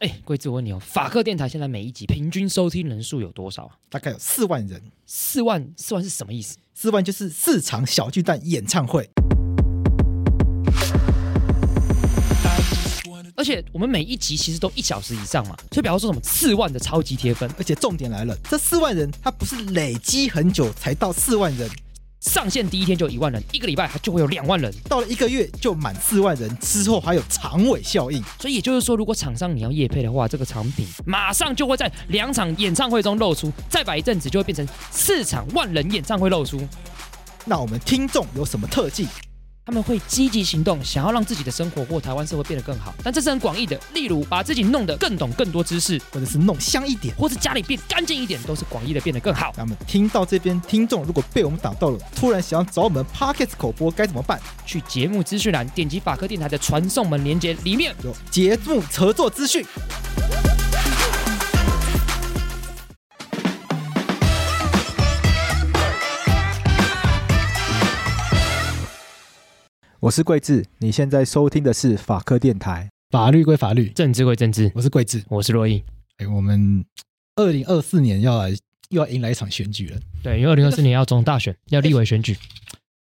哎，贵子，我问你哦，法克电台现在每一集平均收听人数有多少啊？大概有四万人。四万，四万是什么意思？四万就是四场小巨蛋演唱会。而且我们每一集其实都一小时以上嘛，所以比方说什么四万的超级贴分，而且重点来了，这四万人他不是累积很久才到四万人。上线第一天就一万人，一个礼拜它就会有两万人，到了一个月就满四万人，之后还有长尾效应。所以也就是说，如果厂商你要夜配的话，这个产品马上就会在两场演唱会中露出，再摆一阵子就会变成四场万人演唱会露出。那我们听众有什么特技？他们会积极行动，想要让自己的生活或台湾社会变得更好，但这是很广义的。例如，把自己弄得更懂更多知识，或者是弄香一点，或是家里变干净一点，都是广义的变得更好。那么听到这边，听众如果被我们打到了，突然想要找我们 Pocket 口播该怎么办？去节目资讯栏点击法科电台的传送门连接，里面有节目合作资讯。我是桂智，你现在收听的是法科电台。法律归法律，政治归政治。我是桂智，我是珞亦。哎，我们二零二四年要来又要迎来一场选举了。对，因为二零二四年要总统大选，要立委选举。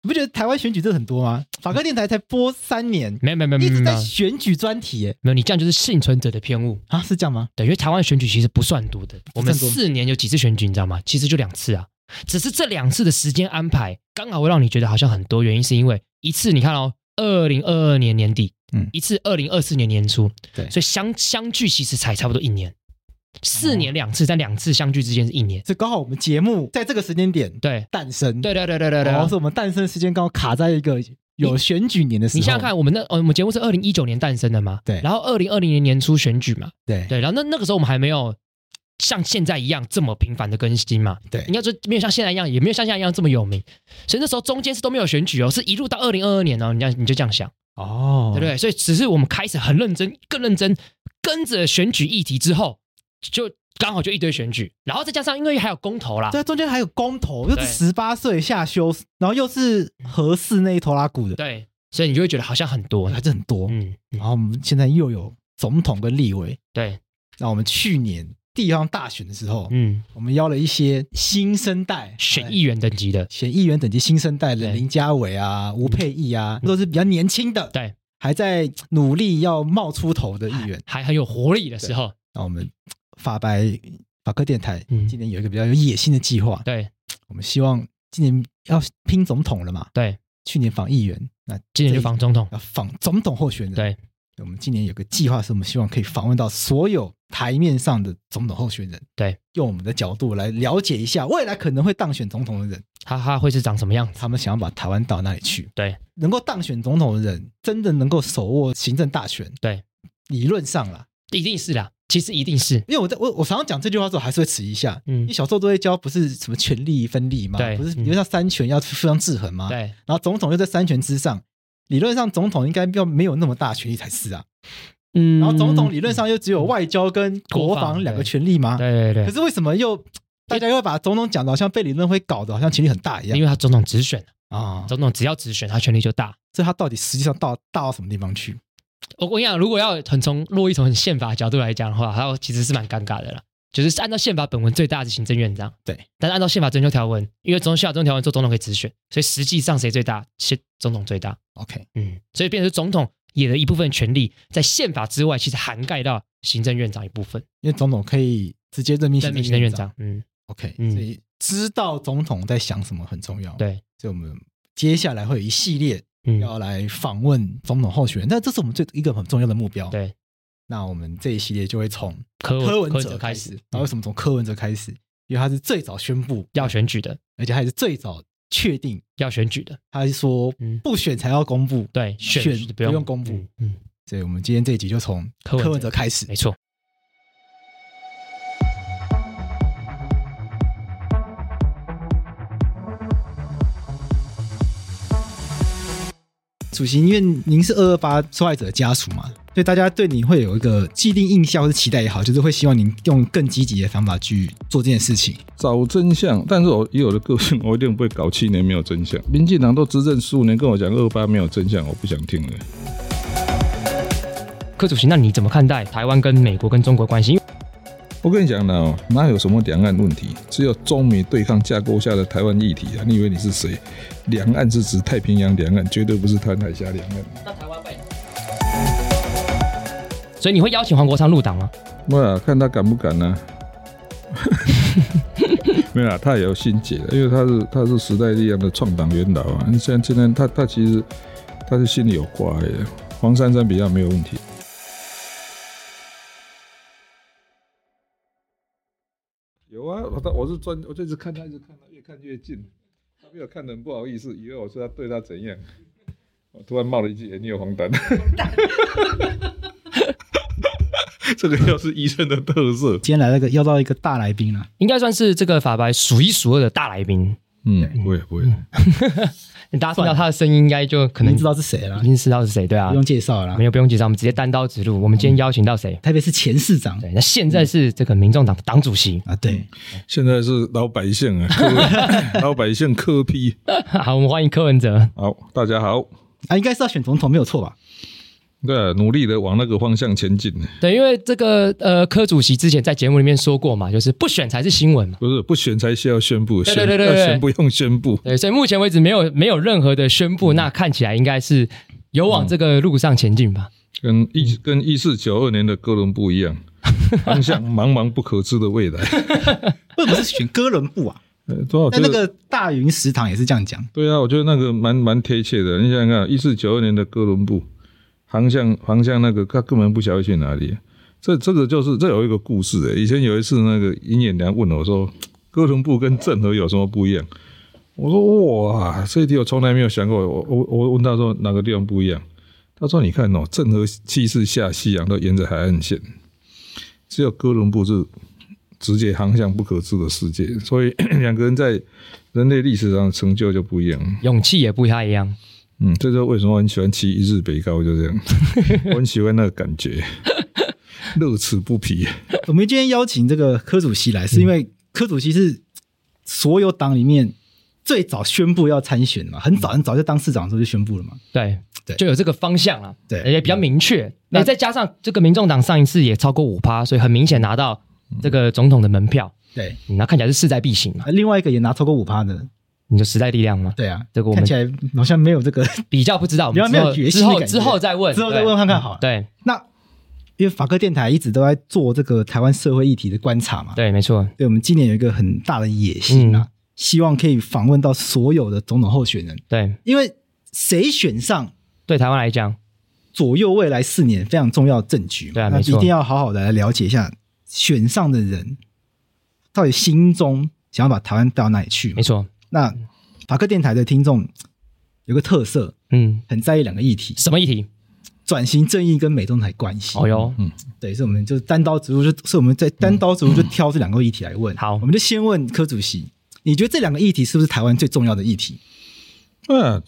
你不觉得台湾选举真的很多吗？法科电台才播三年，没有没有没有，一直在选举专题耶。没有，你这样就是幸存者的偏误啊？是这样吗？对，因为台湾选举其实不算多的，我们四年有几次选举，你知道吗？其实就两次啊，只是这两次的时间安排刚好会让你觉得好像很多。原因是因为一次你看哦。二零二二年年底，嗯，一次二零二四年年初，对，所以相相距其实才差不多一年，四年两次，但两次相距之间是一年，这刚好我们节目在这个时间点对诞生，对对对对对对，然后是我们诞生时间刚好卡在一个有选举年的时候。你想想看，我们那我们节目是二零一九年诞生的嘛，对，然后二零二零年年初选举嘛，对对，然后那那个时候我们还没有。像现在一样这么频繁的更新嘛？对，应该说没有像现在一样，也没有像现在一样这么有名。所以那时候中间是都没有选举哦，是一路到二零二二年哦。你这样你就这样想哦，对不对？所以只是我们开始很认真、更认真跟着选举议题之后，就刚好就一堆选举，然后再加上因为还有公投啦，对，中间还有公投，又是十八岁下修，然后又是合适那一拖拉库的，对，所以你就会觉得好像很多，还是很多，嗯。然后我们现在又有总统跟立委，对，那我们去年。地方大选的时候，嗯，我们邀了一些新生代选议员等级的，选议员等级新生代的林佳伟啊、吴沛忆啊，都是比较年轻的，对，还在努力要冒出头的议员，还很有活力的时候。那我们法白法科电台今年有一个比较有野心的计划，对，我们希望今年要拼总统了嘛，对，去年访议员，那今年就访总统，要访总统候选人，对。我们今年有个计划，是我们希望可以访问到所有台面上的总统候选人，对，用我们的角度来了解一下未来可能会当选总统的人，他他会是长什么样子？他们想要把台湾到哪里去？对，能够当选总统的人，真的能够手握行政大权？对，理论上啦，一定是啦，其实一定是，因为我在我我常常讲这句话的时候，还是会迟一下，嗯，因为小时候都会教，不是什么权力分立嘛，对，不是，因为像三权要互相制衡嘛，对，然后总统又在三权之上，理论上总统应该要没有那么大权力才是啊。嗯，然后总统理论上又只有外交跟国防两个权力吗？对对对。可是为什么又大家又把总统讲的好像被李登辉搞得好像权力很大一样？因为他总统直选啊，总统只要直选，他权力就大。这他到底实际上到大到什么地方去？我跟你讲，如果要很从落一从宪法角度来讲的话，他其实是蛮尴尬的啦。就是按照宪法本文，最大的是行政院长，对。但是按照宪法增修条文，因为总统宪法增修条文做总统可以直选，所以实际上谁最大？是总统最大。OK，嗯，所以变成总统。也的一部分权利在宪法之外，其实涵盖到行政院长一部分，因为总统可以直接任命行政院长。嗯，OK，所以知道总统在想什么很重要。对，所以我们接下来会有一系列要来访问总统候选人，但这是我们最一个很重要的目标。对，那我们这一系列就会从柯文哲开始那为什么从柯文哲开始？因为他是最早宣布要选举的而且他也是最早确定要选举的。他是说不选才要公布对选不用公布嗯所以我们今天这一集就从柯文哲开始没错。主席因为您是二二八受害者家属嘛所以大家对你会有一个既定印象或是期待也好，就是会希望您用更积极的方法去做这件事情，找真相。但是我以我的个性，我一定不会搞七年没有真相。民进党都执政十五年，跟我讲二二八没有真相，我不想听了。柯主席，那你怎么看待台湾跟美国跟中国关系？我跟你讲呢，哪有什么两岸问题？只有中美对抗架构下的台湾议题啊！你以为你是谁？两岸是指太平洋两岸，绝对不是台海峡两岸。那台湾会？所以你会邀请黄国昌入党吗？不啊，看他敢不敢呢、啊？没有啊，他也有心结，因为他是他是时代力量的创党元老啊。你像今天他他其实他是心里有瓜的，黄珊珊比较没有问题。有啊，我我是专，我就一直看他，一直看他，越看越近。他没有看的很不好意思，以为我说他对他怎样。我突然冒了一句：“欸、你有黄疸。” 这个又是医生的特色。今天来了个要到一个大来宾了，应该算是这个法白数一数二的大来宾。嗯，不会不会。你大家听到他的声音，应该就可能知道是谁了。已经知道是谁，对啊，不用介绍了，没有不用介绍，我们直接单刀直入。我们今天邀请到谁？特别是前市长，对，那现在是这个民众党党主席啊，对，现在是老百姓啊，老百姓柯批。好，我们欢迎柯文哲。好，大家好。啊，应该是要选总统，没有错吧？对啊，努力的往那个方向前进。对，因为这个呃，柯主席之前在节目里面说过嘛，就是不选才是新闻嘛。不是，不选才需要宣布。对对对对，要宣布用宣布。对，所以目前为止没有没有任何的宣布，嗯、那看起来应该是有往这个路上前进吧。跟一跟一四九二年的哥伦布一样，方向茫茫不可知的未来。为什么是选哥伦布啊？那那个大云食堂也是这样讲。对啊，我觉得那个蛮蛮贴切的。你想想看，一四九二年的哥伦布。航向航向那个他根本不晓得去哪里，这这个就是这有一个故事诶。以前有一次那个尹衍梁问我说，哥伦布跟郑和有什么不一样？我说哇，这一题我从来没有想过。我我我问他说哪个地方不一样？他说你看哦，郑和七次下西洋都沿着海岸线，只有哥伦布是直接航向不可知的世界。所以 两个人在人类历史上成就就不一样，勇气也不太一样。嗯，这就是为什么我很喜欢骑一日北高，就这样，我很喜欢那个感觉，乐此不疲。我们今天邀请这个柯主席来，是因为柯主席是所有党里面最早宣布要参选嘛，很早很早就当市长的时候就宣布了嘛，对对，就有这个方向了，对，也比较明确。那再加上这个民众党上一次也超过五趴，所以很明显拿到这个总统的门票，对，那看起来是势在必行嘛。另外一个也拿超过五趴的。你的时代力量吗？对啊，这个我们看起来好像没有这个 比较不知道，比较没有。之后之后再问，之后再问看看好了。对，那因为法科电台一直都在做这个台湾社会议题的观察嘛。对，没错。对，我们今年有一个很大的野心啊，希望可以访问到所有的总统候选人。对，因为谁选上，对台湾来讲，左右未来四年非常重要的政局。对啊，没错。一定要好好的来了解一下选上的人到底心中想要把台湾带到哪里去。没错。那法客电台的听众有个特色，嗯，很在意两个议题。什么议题？转型正义跟美中台关系。哦哟，嗯，对，所以我们就单刀直入，就是我们在单刀直入就挑这两个议题来问。好，我们就先问柯主席，你觉得这两个议题是不是台湾最重要的议题？啊，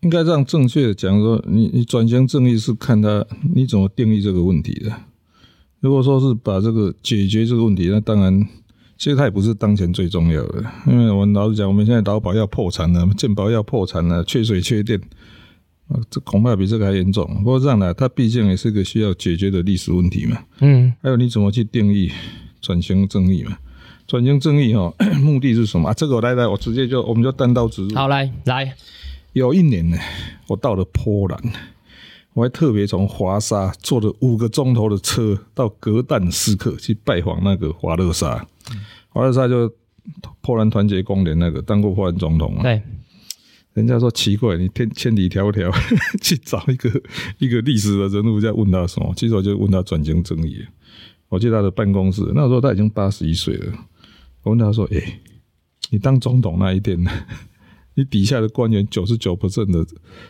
应该这样正确的讲说，你你转型正义是看他你怎么定义这个问题的。如果说是把这个解决这个问题，那当然。其实它也不是当前最重要的，因为我们老实讲，我们现在劳保要破产了，健保要破产了，缺水缺电，啊，这恐怕比这个还严重。不过这样呢，它毕竟也是个需要解决的历史问题嘛。嗯，还有你怎么去定义转型正义嘛？转型正义哈，目的是什么？啊，这个我来来，我直接就我们就单刀直入。好，来来，有一年呢，我到了波兰，我还特别从华沙坐了五个钟头的车到格但斯克去拜访那个华勒沙。华勒沙就波兰团结公联那个当过波兰总统嘛？对，人家说奇怪，你千千里迢迢 去找一个一个历史的人物，在问他什么？其实我就问他转型正义。我去他的办公室，那时候他已经八十一岁了。我问他说：“哎、欸，你当总统那一天，你底下的官员九十九不正的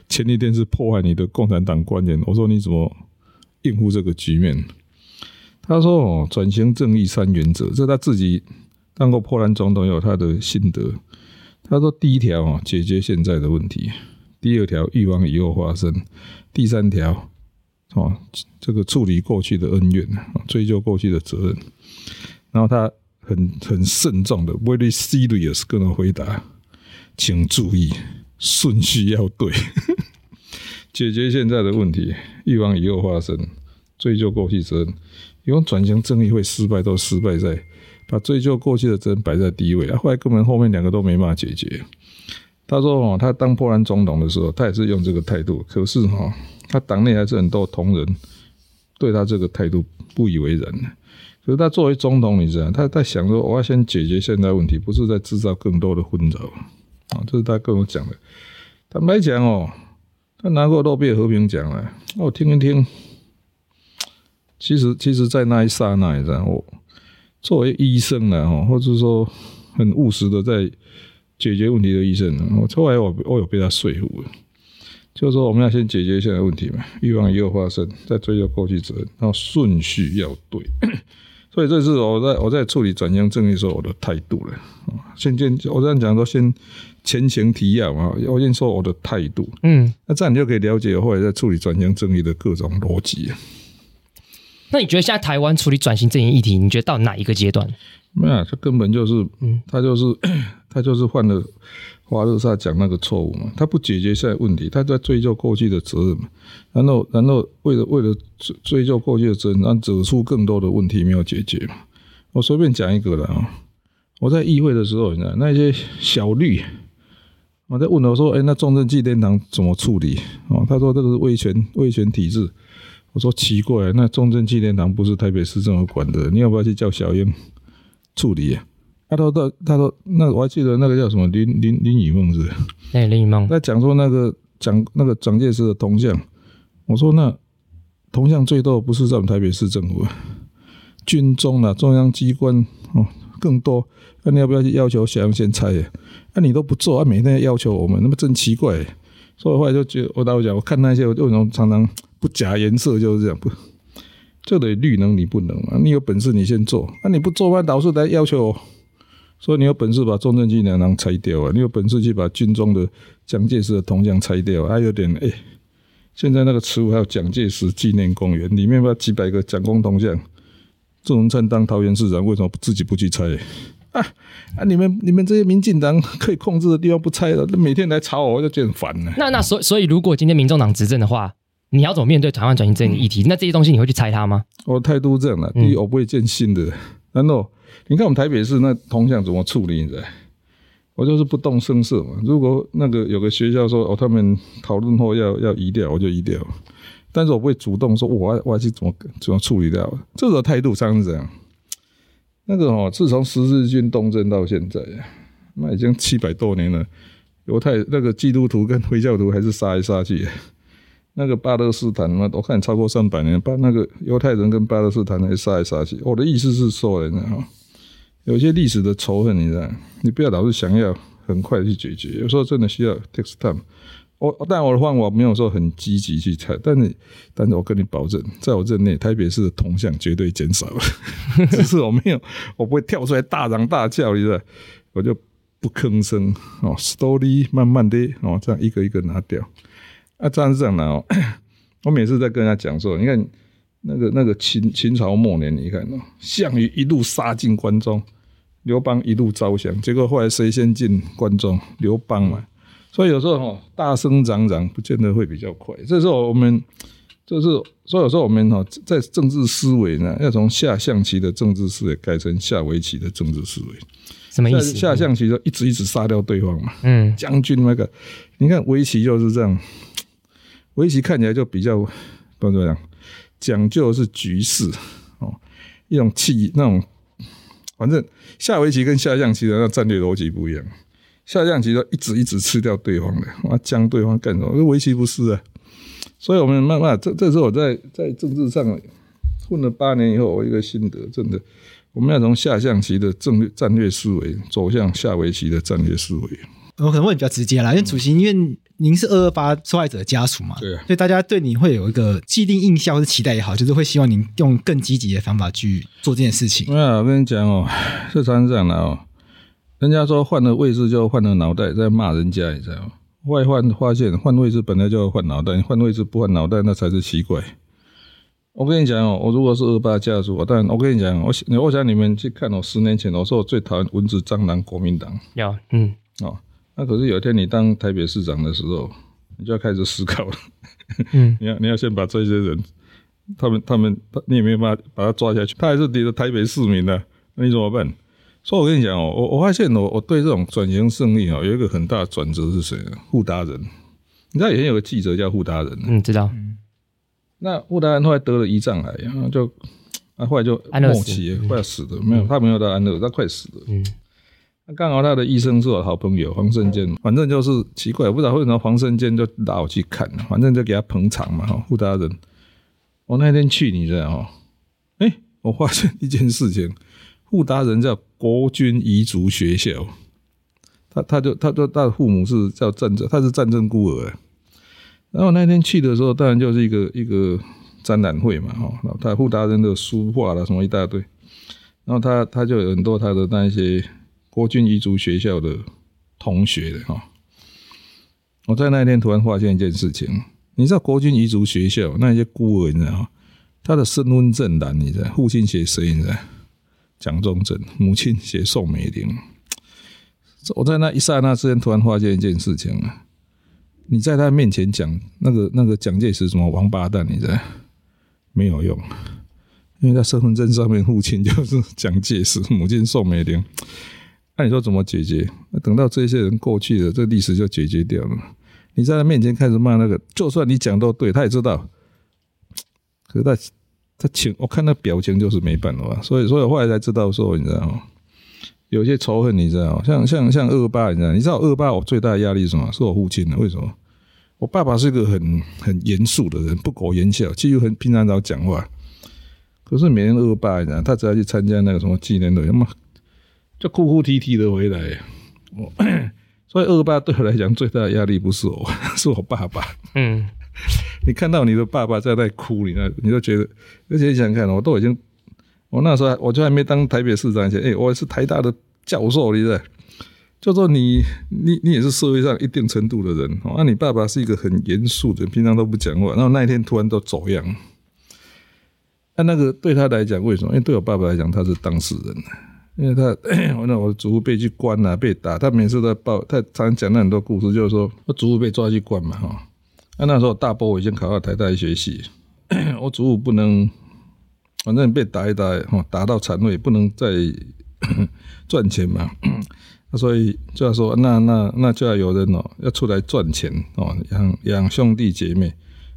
前一天是破坏你的共产党官员。我说你怎么应付这个局面？”他说：“哦，转型正义三原则，这是他自己当过波兰总统有他的心得。他说，第一条啊，解决现在的问题；第二条预防以后发生，第三条哦，这个处理过去的恩怨，追究过去的责任。然后他很很慎重的，very serious，跟我回答，请注意顺序要对，解决现在的问题，预防以后发生，追究过去责任。因为转型正义会失败，都失败在把追究过去的责任摆在第一位，后来根本后面两个都没办法解决。他说：“哦，他当波兰总统的时候，他也是用这个态度。可是哈，他党内还是很多同仁对他这个态度不以为然。可是他作为总统，你知道，他在想说，我要先解决现在问题，不是在制造更多的纷扰啊。这是他跟我讲的。坦白讲哦，他拿过诺贝尔和平奖了，我听一听。其实，其实，在那一刹那，你知道，我作为医生呢，哈，或者说很务实的在。”解决问题的医生，我后来我我有被他说服了，就是说我们要先解决现在问题嘛，预防以后发生，再追究过去责任，然后顺序要对，所以这是我在我在处理转型正义时候我的态度了。先先我这样讲说，先前情提要啊，要先说我的态度，嗯，那这样你就可以了解后来在处理转型正义的各种逻辑。那你觉得现在台湾处理转型正义议题，你觉得到哪一个阶段？没有，他根本就是，嗯，他就是。他就是犯了华勒萨讲那个错误嘛，他不解决现在问题，他在追究过去的责任嘛，然后然后为了为了追追究过去的责任，然后惹出更多的问题没有解决嘛。我随便讲一个了啊，我在议会的时候，你知道那些小绿，我在问我说，哎，那重症纪念堂怎么处理？哦，他说这个是威权威权体制。我说奇怪，那重症纪念堂不是台北市政府管的，你要不要去叫小英处理啊？他说：“他他说，那我还记得那个叫什么林林林雨梦是？哎，林雨梦在讲说那个讲那个蒋介石的铜像。我说那铜像最多不是在我们台北市政府，军中啊，中央机关哦更多。那你要不要去要求小英先拆？那你都不做，啊，每天要求我们，那么真奇怪。所以后来就觉得，我倒讲，我看那些，我为什么常常不假颜色就是这样不？这得绿能你不能啊？你有本事你先做，那你不做，那老是来要求我。”所以你有本事把中正纪念堂拆掉啊！你有本事去把军中的蒋介石的铜像拆掉，还有点哎，现在那个慈湖还有蒋介石纪念公园，里面把几百个蒋公铜像。郑文灿当桃园市长，为什么自己不去拆？啊啊！你们你们这些民进党 可以控制的地方不拆了，每天来吵我，我就觉得烦了。那那所以所以，如果今天民众党执政的话，你要怎么面对台湾转型这个议题？那这些东西你会去拆它吗？我态度这样的，第一，我不会见新的，然后。你看我们台北市那铜像怎么处理？的？我就是不动声色嘛。如果那个有个学校说哦，他们讨论后要要移掉，我就移掉。但是我不会主动说，我我要去怎么怎么处理掉。这个态度上是这样。那个哦，自从十字军东征到现在，那已经七百多年了。犹太那个基督徒跟回教徒还是杀来杀去。那个巴勒斯坦嘛，我看超过三百年，把那个犹太人跟巴勒斯坦还杀来杀去。我的意思是说，人家哈。有些历史的仇恨，你知道，你不要老是想要很快去解决，有时候真的需要 take time。我但我的话，我没有说很积极去猜，但是，但是我跟你保证，在我任内，台北市的铜像绝对减少了。只是我没有，我不会跳出来大嚷大叫，你知道，我就不吭声哦，story 慢慢的哦，这样一个一个拿掉。啊，这样是这样的哦，我每次在跟他讲说，你看那个那个秦秦朝末年，你看哦，项羽一路杀进关中。刘邦一路招降，结果后来谁先进关中？刘邦嘛。所以有时候哈，大声嚷嚷不见得会比较快。这时候我们就是，所以有时候我们哈，在政治思维呢，要从下象棋的政治思维改成下围棋的政治思维。什么意思？下象棋就一直一直杀掉对方嘛。嗯，将军那个，你看围棋就是这样，围棋看起来就比较不怎么样，讲究的是局势哦，一种气那种。反正下围棋跟下象棋的那战略逻辑不一样，下象棋都一直一直吃掉对方的，我要将对方干什么？围棋不是啊，所以我们慢慢这这是我在在政治上混了八年以后，我一个心得，真的，我们要从下象棋的战略战略思维走向下围棋的战略思维。我可能会比较直接啦，因为主席，因为您是二二八受害者的家属嘛，对啊，所以大家对你会有一个既定印象或是期待也好，就是会希望您用更积极的方法去做这件事情。没有，我跟你讲哦，是常常这样的哦，人家说换了位置就换了脑袋，在骂人家，你知道吗？后来换发现换位置本来就要换脑袋，换位置不换脑袋那才是奇怪。我跟你讲哦，我如果是二八家族，但我跟你讲，我我想你们去看我十年前，我说我最讨厌蚊子、蟑螂、国民党。有，嗯，哦，那可是有一天你当台北市长的时候，你就要开始思考了。嗯，你要你要先把这些人，他们他们你也没有办法把他抓下去，他还是你的台北市民呢，那你怎么办？所以我跟你讲哦，我我发现我我对这种转型胜利哦，有一个很大的转折是谁呢？傅达人，你知道以前有个记者叫傅达人，嗯，知道。那傅达人后来得了胰脏癌，然后就啊，后来就末期，快要死的，没有，他没有到安乐，他快死了。嗯，那刚好他的医生是我好朋友黄胜坚，反正就是奇怪，不知道为什么黄胜坚就拉我去看，反正就给他捧场嘛。哈，傅达人，我那天去，你知道哈？哎，我发现一件事情，傅达仁叫国军彝族学校，他他就他就他的父母是叫战争，他是战争孤儿。然后那天去的时候，当然就是一个一个展览会嘛，哈，然后他傅达仁的书画了什么一大堆，然后他他就有很多他的那一些国军彝族学校的同学的哈。我在那一天突然发现一件事情，你知道国军彝族学校那些孤儿，你知道他的身份证栏，你知道父亲写谁？你知道蒋中正，母亲写宋美龄。我在那一刹那之间突然发现一件事情啊。你在他面前讲那个那个蒋介石什么王八蛋，你知道没有用，因为他身份证上面父亲就是蒋介石，母亲宋美龄。那你说怎么解决？那等到这些人过去了，这历史就解决掉了。你在他面前开始骂那个，就算你讲都对，他也知道。可是他他情，我看那表情就是没办法，所以所以后来才知道说，你知道吗？有些仇恨，你知道，像像像恶霸，你知道？你知道恶霸我最大的压力是什么？是我父亲的。为什么？我爸爸是一个很很严肃的人，不苟言笑，其实很平常找讲话。可是每年恶霸，你知道，他只要去参加那个什么纪念日，要么就哭哭啼啼的回来。我 所以恶霸对我来讲最大的压力不是我，是我爸爸。嗯，你看到你的爸爸在那哭，你那你就觉得，而且想想看，我都已经。我那时候我就还没当台北市长前，哎、我是台大的教授，你知道？就说你你你也是社会上一定程度的人，那、你爸爸是一个很严肃的，平常都不讲话，然后那一天突然都走样。那、啊、那个对他来讲，为什么？因为对我爸爸来讲，他是当事人，因为他 我那我祖父被去关啊，被打，他每次都报，他常讲那很多故事，就是说我祖父被抓去关嘛，哈。那那时候大伯我已经考到台大医学系，我祖母不能。反正被打一打，哈，打到残废，不能再 赚钱嘛。所以就要说，那那那就要有人哦，要出来赚钱哦，养养兄弟姐妹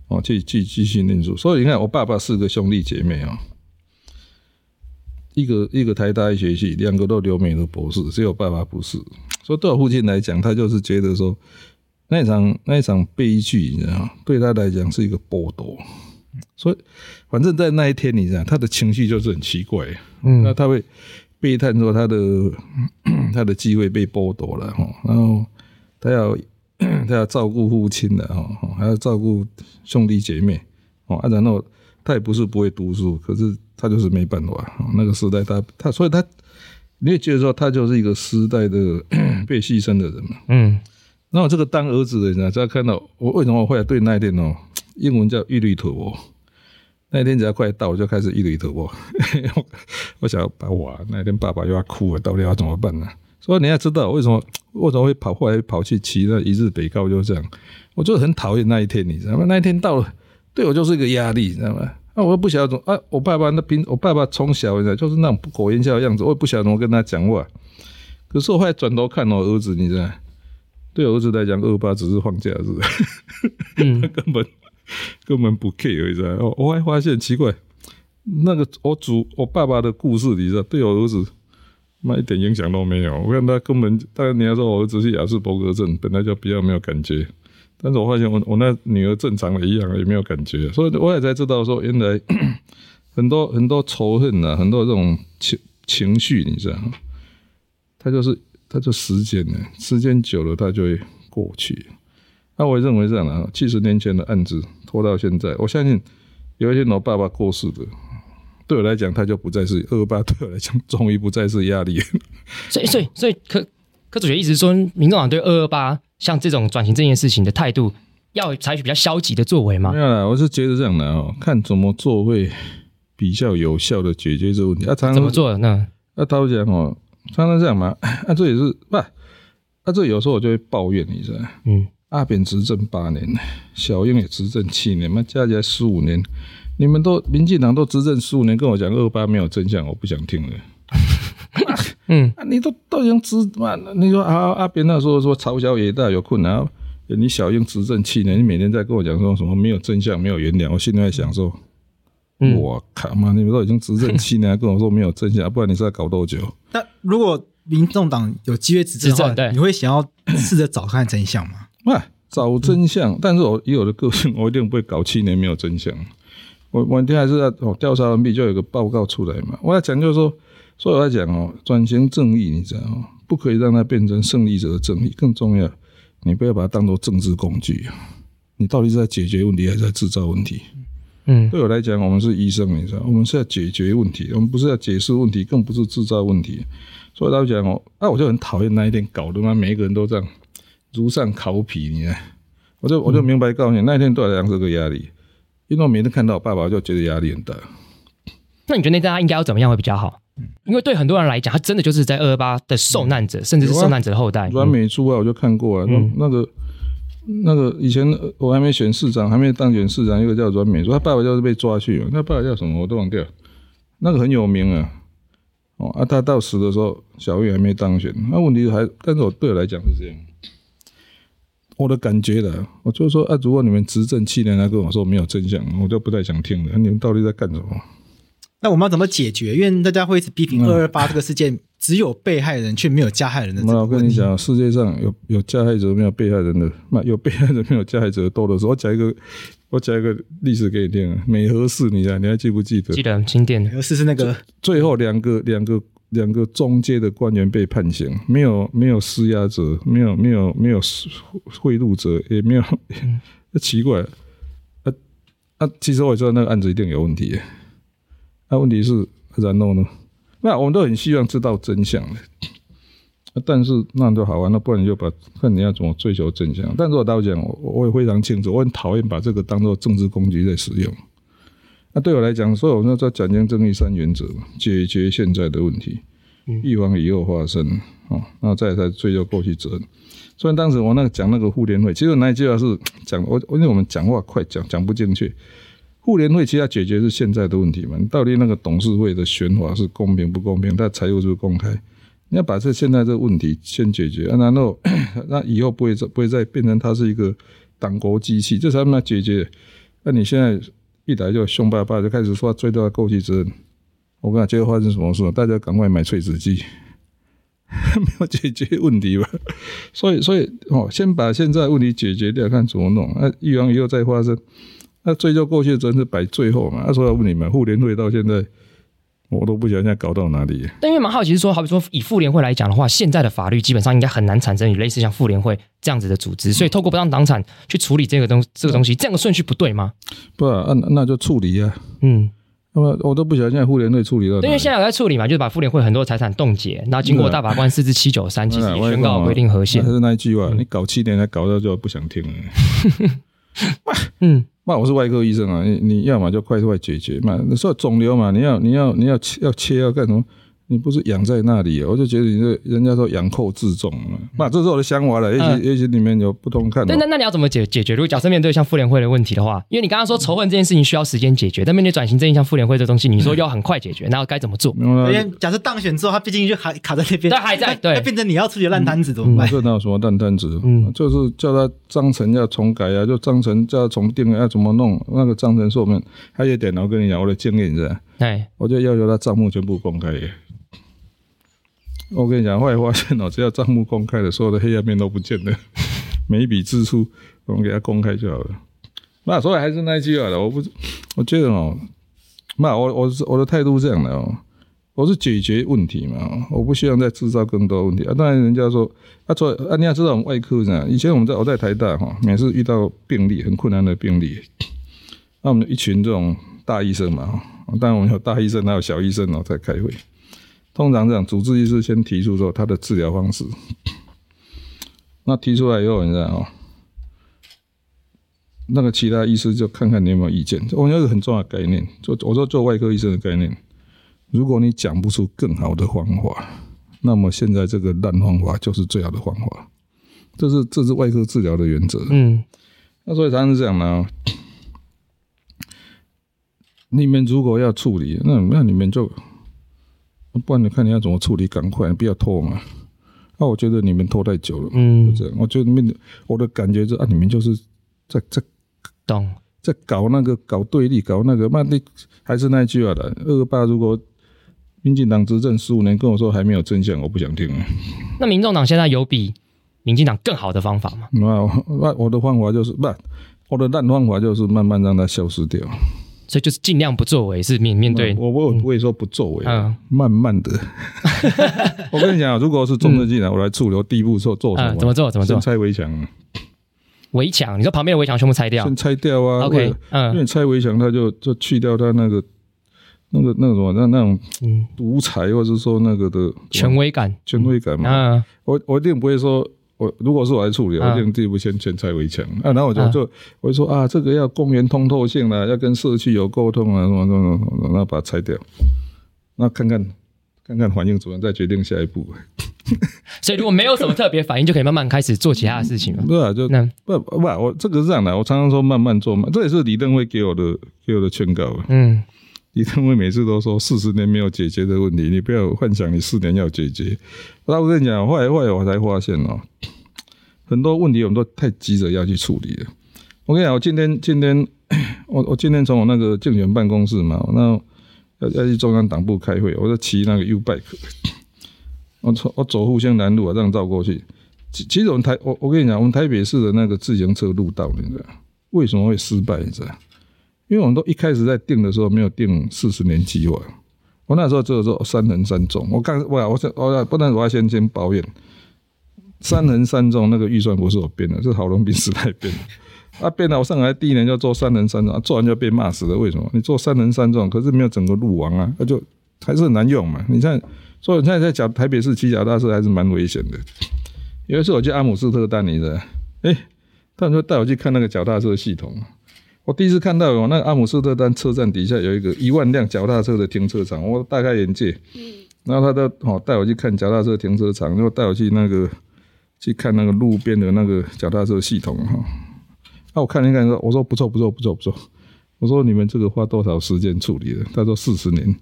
哦，去去继续念书。所以你看，我爸爸四个兄弟姐妹啊，一个一个台大医学系，两个都留美的博士，只有爸爸不是。所以对我父亲来讲，他就是觉得说，那一场那一场悲剧，你知道？对他来讲是一个剥夺。所以，反正在那一天，你知道他的情绪就是很奇怪，嗯，那他会悲叹说他的 他的机会被剥夺了哈，然后他要 他要照顾父亲的哈，还要照顾兄弟姐妹哦，啊，然后他也不是不会读书，可是他就是没办法，那个时代他他，所以他你也觉得说他就是一个时代的 被牺牲的人嘛，嗯，那我这个当儿子的人，只要看到我为什么我会对那一天哦。英文叫一垒土哦，那一天只要快到，我就开始一垒土哦。我想要把我那天爸爸又要哭了，到底要怎么办呢？所以你要知道为什么为什么会跑后来跑去骑那一日北高，就这样。我就很讨厌那一天，你知道吗？那一天到了，对我就是一个压力，你知道吗？啊，我又不晓得怎么啊，我爸爸那边，我爸爸从小你知道就是那种不苟言笑的样子，我也不晓得怎么跟他讲话。可是我后来转头看我儿子，你知道，对我儿子来讲，二八只是放假日，嗯、他根本。根本不 care，你知道？我还发现奇怪，那个我祖我爸爸的故事，你知道，对我儿子那一点影响都没有。我看他根本，当然你要说我儿子是亚斯伯格症，本来就比较没有感觉。但是我发现我我那女儿正常的一样，也没有感觉。所以我也才知道说，原来 很多很多仇恨啊，很多这种情情绪，你知道，他就是他就时间呢，时间久了，它就会过去。那我认为这样的，七十年前的案子拖到现在，我相信有一天我爸爸过世的，对我来讲，他就不再是二八，对我来讲，终于不再是压力。所以，所以，所以柯柯主席一直说，民众党对二二八像这种转型这件事情的态度，要采取比较消极的作为吗？没有啦，我是觉得这样的哦，看怎么做会比较有效的解决这个问题。啊，怎么做？那啊，他会讲哦，常常这样嘛。啊，这也是不，啊，这有时候我就会抱怨，你知道？嗯，阿扁执政八年，小英也执政七年，嘛，加起来十五年，你们都民进党都执政十五年，跟我讲二八没有真相，我不想听了。嗯，你都都已经执嘛？你说啊，阿扁那时候说朝小野大有困难，你小英执政七年，你每天在跟我讲说什么没有真相，没有原谅。我现在在想说，我靠嘛，你们都已经执政七年，还跟我说没有真相，不然你是在搞多久？那如果民众党有机会执政的话，对，你会想要试着找看真相吗？啊，找真相，但是我以我的个性，我一定不会搞七年没有真相。我我一定还是要哦，调查完毕就有个报告出来嘛。我要讲就是说。所以我在讲哦，转型正义，你知道吗？不可以让它变成胜利者的正义。更重要，你不要把它当做政治工具。你到底是在解决问题，还是在制造问题？嗯，对我来讲，我们是医生，你知道，我们是要解决问题，我们不是要解释问题，更不是制造问题。所以他讲哦，那我就很讨厌那一天搞的嘛，每一个人都这样如丧考妣，你看，我就我就明白告诉你，那一天对我来讲是个压力，因为我每天看到我爸爸，就觉得压力很大。那你觉得那大家应该要怎么样会比较好？因为对很多人来讲，他真的就是在二二八的受难者，嗯、甚至是受难者的后代。阮美珠啊，我就看过啊，嗯、那个那个以前我还没选市长，还没当选市长，一个叫阮美说，他爸爸就是被抓去，那爸爸叫什么我都忘掉，那个很有名啊。哦啊，他到死的时候，小玉还没当选。那问题还，但是我对我来讲是这样，我的感觉的，我就说啊，如果你们执政七年来跟我说没有真相，我就不太想听了。你们到底在干什么？那我们要怎么解决？因为大家会一直批评二二八这个事件，只有被害人却没有加害人的。我跟你讲，世界上有有加害者没有被害人的，那有被害人没有加害者多的时候。我讲一个，我讲一个历史给你听啊。美和市，你讲你还记不记得？记得很，经典。美和市是那个最后两个两个两个中阶的官员被判刑，没有没有施压者，没有没有没有贿赂者，也没有。嗯、奇怪，啊啊！其实我知道那个案子一定有问题。那、啊、问题是，然后呢？那我们都很希望知道真相的，但是那就好玩，那不然你就把看你要怎么追求真相。但是我倒讲，我我也非常清楚，我很讨厌把这个当做政治工具在使用。那对我来讲，所以我们要在转型正义三原则，解决现在的问题，预防以后发生啊，然后再再追究过去责任。虽然当时我那个讲那个妇联会，其实那一句话是讲我，因为我们讲话快，讲讲不进去。互联会其实要解决是现在的问题嘛？到底那个董事会的选法是公平不公平？它财务是不是公开？你要把这现在这个问题先解决，然后 那以后不会再不会再变成它是一个党国机器，这才能解决。那你现在一来就凶巴巴就开始说追到过去责任，我跟你讲，结果发生什么事？大家赶快买碎纸机，没有解决问题吧？所以所以哦，先把现在问题解决掉，看怎么弄。那预防以后再发生。那追究过去的责任是摆最后嘛？那时候要问你们，妇联会到现在，我都不晓得现在搞到哪里。但因为蛮好奇是说，好比说以妇联会来讲的话，现在的法律基本上应该很难产生类似像妇联会这样子的组织，所以透过不当党产去处理这个东这个东西，这样的顺序不对吗？不啊，那那就处理啊。嗯，那么我都不晓得现在妇联会处理到。因为现在有在处理嘛，就是把妇联会很多财产冻结，然后经过大法官四至七九三，其实也宣告规定合宪。还是那一句话，你搞七年才搞到就不想听了。嗯。那我是外科医生啊，你你要么就快快解决嘛。你说肿瘤嘛，你要你要你要切要切要干什么？你不是养在那里，我就觉得你这人家说养寇自重嘛，那这是我的想法了。也许也许里面有不同看法。那那你要怎么解解决？如果假设面对像妇联会的问题的话，因为你刚刚说仇恨这件事情需要时间解决，但面对转型正义像妇联会这东西，你说要很快解决，那该怎么做？因为假设当选之后，他毕竟就还卡在那边，他还在，对，变成你要处理烂摊子怎么办？这哪有什么烂摊子？嗯，就是叫他章程要重改啊，就章程叫他重定要怎么弄？那个章程说明还有一点，我跟你讲我的经验是，哎，我就要求他账目全部公开。我跟你讲，后来发现哦，只要账目公开了，所有的黑暗面都不见了。每一笔支出，我们给它公开就好了。那所以还是那句话了，我不，我觉得哦，那我我我的态度是这样的哦，我是解决问题嘛，我不希望再制造更多问题啊。当然，人家说啊，说啊，你要知道我们外科呢，以前我们在我在台大哈，每次遇到病例很困难的病例，那我们一群这种大医生嘛，当然我们有大医生，还有小医生哦，在开会。通常这样，主治医师先提出说他的治疗方式，那提出来以后，你知道哦，那个其他医师就看看你有没有意见。我有一个很重要的概念，就我说做外科医生的概念，如果你讲不出更好的方法，那么现在这个烂方法就是最好的方法。这是这是外科治疗的原则。嗯，那所以常常是这样呢。你们如果要处理，那那你们就，不然你看你要怎么处理，赶快你不要拖嘛。那、啊、我觉得你们拖太久了，嗯，就这样。我觉得你们，我的感觉是啊，你们就是在在懂，在搞那个搞对立，搞那个，那你还是那句话的，二八如果民进党执政十五年，跟我说还没有真相，我不想听。那民众党现在有比民进党更好的方法吗？那那我的方法就是不，我的烂方法就是慢慢让它消失掉。所以就是尽量不作为，是面面对我我不会说不作为，嗯，慢慢的。我跟你讲，如果是重症进来，我来处理，第一步做做什么？怎么做？怎么做？拆围墙。围墙？你说旁边的围墙全部拆掉？先拆掉啊！OK，嗯，因为拆围墙，它就就去掉它那个那个那个什么那那种独裁，或者说那个的权威感，权威感嘛。嗯，我我一定不会说。我如果是我来处理，我一定第一步先先拆围墙啊，然后我就就我就说啊，这个要公园通透性啦，要跟社区有沟通啊，什么什么什么，然后把它拆掉，那看看看看反应怎么，再决定下一步。所以如果没有什么特别反应，就可以慢慢开始做其他的事情了。对啊，就那不不，我这个是这样的，我常常说慢慢做嘛，这也是李登辉给我的给我的劝告。嗯。李登辉每次都说四十年没有解决的问题，你不要幻想你四年要解决。那我跟你讲，后来后来我才发现哦，很多问题我们都太急着要去处理了。我跟你讲，我今天今天 我我今天从我那个竞选办公室嘛，那要要去中央党部开会，我就骑那个 U bike，我从我走复兴南路啊，这样绕过去。其其实我们台我我跟你讲，我们台北市的那个自行车路道，你知道为什么会失败？你知道？因为我们都一开始在定的时候没有定四十年计划，我那时候只有说三人三纵。我刚我我我不能我要先先抱怨，三人三纵那个预算不是我编的，是郝龙斌时代编的。啊编了，我上来第一年就做三人三纵，做完就被骂死了。为什么？你做三人三纵，可是没有整个路网啊，那就还是很难用嘛。你看，所以你现在在讲台北市骑脚踏车还是蛮危险的。有一次我去阿姆斯特丹，你知道？哎，他们就带我去看那个脚踏车系统。我第一次看到有那个阿姆斯特丹车站底下有一个一万辆脚踏车的停车场，我大开眼界。嗯，然后他都哦带我去看脚踏车停车场，然后带我去那个去看那个路边的那个脚踏车系统哈。那我看了一看说，我说不错不错不错不错。我说你们这个花多少时间处理的？他说四十年。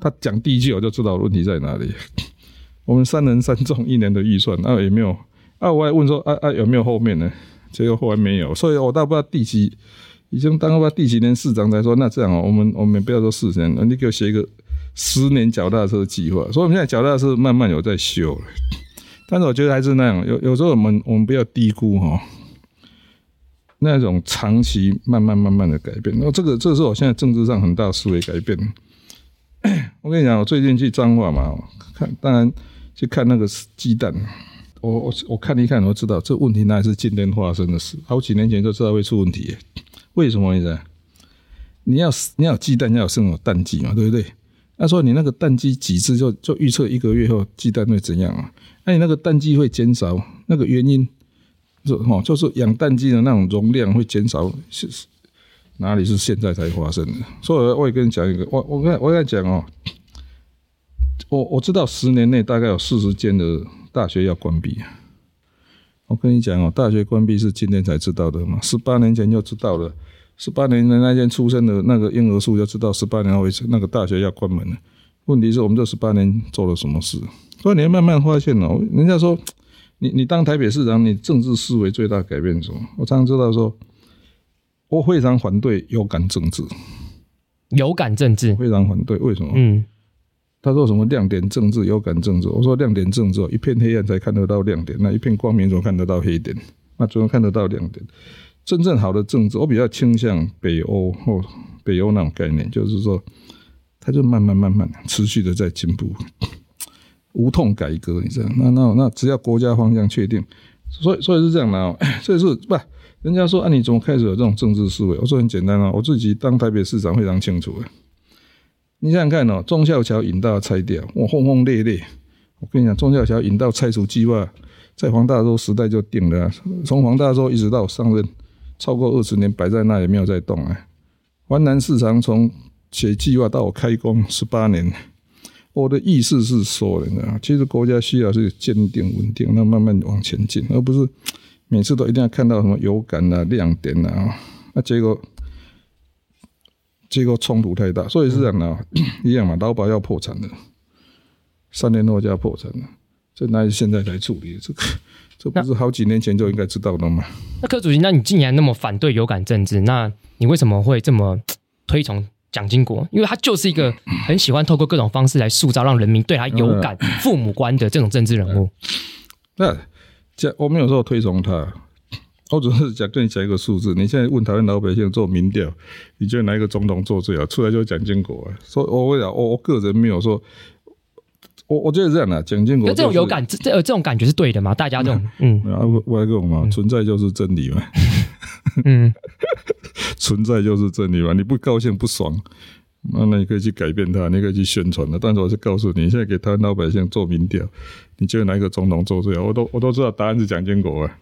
他讲第一句我就知道问题在哪里。我们三人三纵一年的预算，那有没有？啊，我还问说啊啊有没有后面呢？结果后来没有，所以我倒不知道第几。已经当过第几年市长才说，那这样哦，我们我们不要说四十年，你给我写一个十年脚踏车计划。所以我们现在脚踏车慢慢有在修了，但是我觉得还是那样，有有时候我们我们不要低估哈，那种长期慢慢慢慢的改变。那这个这是我现在政治上很大的思维改变。我跟你讲，我最近去彰化嘛，看当然去看那个鸡蛋，我我我看一看，我知道这问题那是今天发生的事，好几年前就知道会出问题。为什么你知道？你要你要有鸡蛋，要有生有淡季嘛，对不对？他说你那个蛋鸡几次就就预测一个月后鸡蛋会怎样啊？那你那个蛋鸡会减少，那个原因就哦，就是养蛋鸡的那种容量会减少，是哪里是现在才发生的？所以我也跟你讲一个，我我跟我跟你讲哦，我我知道十年内大概有四十间的大学要关闭。我跟你讲哦，大学关闭是今天才知道的嘛？十八年前就知道了，十八年的那天出生的那个婴儿数就知道十八年后那个大学要关门了。问题是我们这十八年做了什么事？所以你要慢慢发现哦。人家说你你当台北市长，你政治思维最大改变什么？我常常知道说，我非常反对有感政治，有感政治非常反对，为什么？嗯。他说什么亮点政治、有感政治？我说亮点政治，一片黑暗才看得到亮点，那一片光明怎么看得到黑点？那怎么看得到亮点？真正好的政治，我比较倾向北欧或北欧那种概念，就是说，它就慢慢慢慢持续的在进步，无痛改革，你知道？那那那只要国家方向确定，所以所以是这样的哦，所以是不？人家说啊，你怎么开始有这种政治思维？我说很简单啊，我自己当台北市长非常清楚你想想看哦，忠孝桥引道拆掉，我轰轰烈烈。我跟你讲，忠孝桥引道拆除计划在黄大洲时代就定了，从黄大洲一直到上任，超过二十年摆在那也没有再动啊。环南市场从写计划到我开工十八年，我的意思是说的，其实国家需要是坚定稳定，那慢慢往前进，而不是每次都一定要看到什么有感啊、亮点啊，那结果结果冲突太大，所以是这样的，一样嘛，老板要破产了，三年后就要破产了。这哪是现在来处理？这个这不是好几年前就应该知道的吗？那柯主席，那你既然那么反对有感政治，那你为什么会这么推崇蒋经国？因为他就是一个很喜欢透过各种方式来塑造让人民对他有感、父母官的这种政治人物。那这我没有说推崇他，我只是讲跟你讲一个数字。你现在问台湾老百姓做民调，你觉得哪一个总统做最好？出来就是蒋经国啊。所以我会讲，我我个人没有说。我我觉得是这样的，蒋经国、就是。这种有感，这这这种感觉是对的嘛？大家这种，嗯，啊，外公嘛，存在就是真理嘛，嗯，存在就是真理嘛。你不高兴不爽，那那你可以去改变它，你可以去宣传的。但是我是告诉你，现在给台湾老百姓做民调，你觉得哪一个总统做最好？我都我都知道答案是蒋经国啊。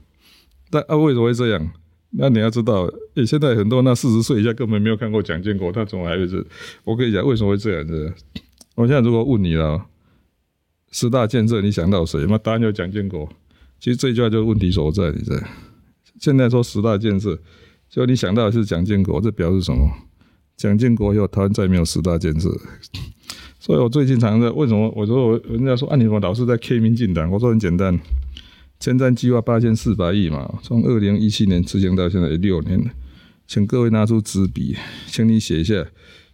但啊，为什么会这样？那你要知道，诶、欸，现在很多那四十岁以下根本没有看过蒋经国，他怎么还会是？我跟你讲，为什么会这样子？我现在如果问你了。十大建设，你想到谁？那答案就蒋经国。其实这句话就是问题所在，你知道？现在说十大建设，就你想到的是蒋经国，这表示什么？蒋经国以后，台湾再没有十大建设。所以我最近常在为什么？我说我人家说啊，你怎么老是在 K 民进党？我说很简单，前瞻计划八千四百亿嘛，从二零一七年执行到现在六年，请各位拿出纸笔，请你写一下，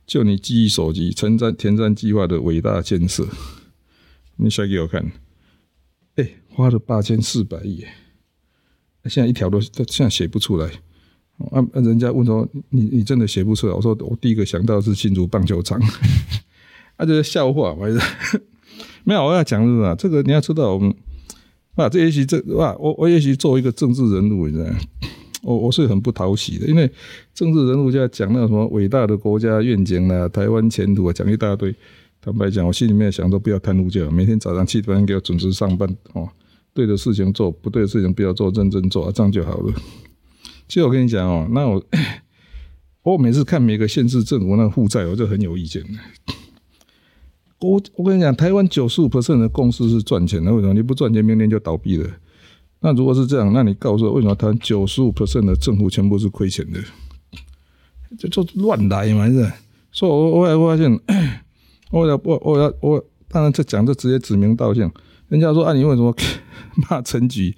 就你记忆所及，前瞻前瞻计划的伟大建设。你甩给我看，哎、花了八千四百亿，现在一条都现在写不出来。啊，人家问说你你真的写不出来？我说我第一个想到是新竹棒球场，啊，这是笑话嘛？没有，我要讲的是啊，这个你要知道，我们啊，这也许这哇，我我也许作为一个政治人物，你知道，我我是很不讨喜的，因为政治人物就要讲那什么伟大的国家愿景啊，台湾前途啊，讲一大堆。坦白讲，我心里面想都，不要贪污就好，每天早上七点半给我准时上班哦。对的事情做，不对的事情不要做，认真做啊，这样就好了。其实我跟你讲哦，那我我每次看每个县市政府那负债，我就很有意见。我我跟你讲，台湾九十五 percent 的公司是赚钱的，为什么你不赚钱，明年就倒闭了？那如果是这样，那你告诉我，为什么台湾九十五 percent 的政府全部是亏钱的？这就乱来嘛，是？所以我我还发现。我要我我要我当然这讲就直接指名道姓，人家说啊，你为什么 骂陈菊？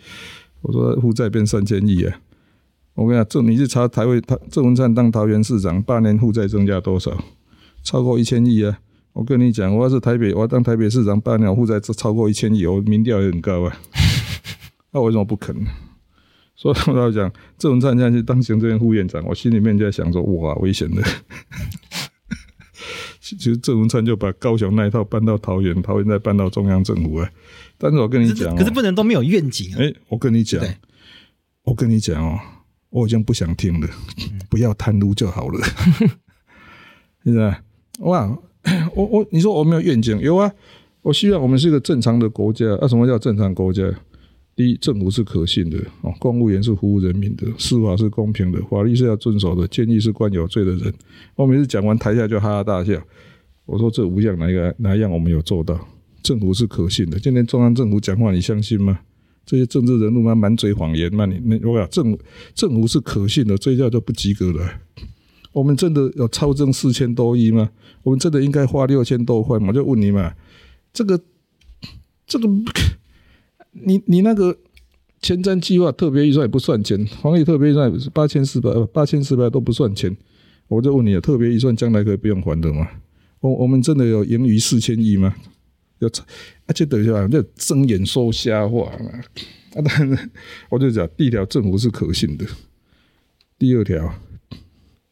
我说负债变三千亿啊！我跟你讲，这你去查台湾他郑文灿当桃园市长八年负债增加多少？超过一千亿啊！我跟你讲，我要是台北，我要当台北市长八年负债超过一千亿，我民调也很高啊！那为什么不肯？所以我要讲，郑文灿现在去当行政院副院长，我心里面就在想说，哇，危险的。其实郑文灿就把高雄那一套搬到桃园，桃园再搬到中央政府哎。但是我跟你讲、喔，可是不能都没有愿景啊。哎、欸，我跟你讲，我跟你讲哦、喔，我已经不想听了，不要贪污就好了。现在哇，我我你说我没有愿景，有啊。我希望我们是一个正常的国家。啊，什么叫正常国家？第一，政府是可信的哦，公务员是服务人民的，司法是公平的，法律是要遵守的，监狱是关有罪的人。我每次讲完，台下就哈哈大笑。我说这五样哪一个哪一样我们有做到？政府是可信的。今天中央政府讲话，你相信吗？这些政治人物嘛，满嘴谎言嘛。你你我讲政政府是可信的，这一下就不及格了。我们真的有超征四千多亿吗？我们真的应该花六千多块吗？就问你嘛，这个这个。你你那个前瞻计划特别预算也不算钱，防疫特别预算八千四百八千四百都不算钱，我就问你，特别预算将来可以不用还的吗？我我们真的有盈余四千亿吗？要而且等一下，这睁眼说瞎话嘛！啊，当然，我就讲第一条，政府是可信的；第二条，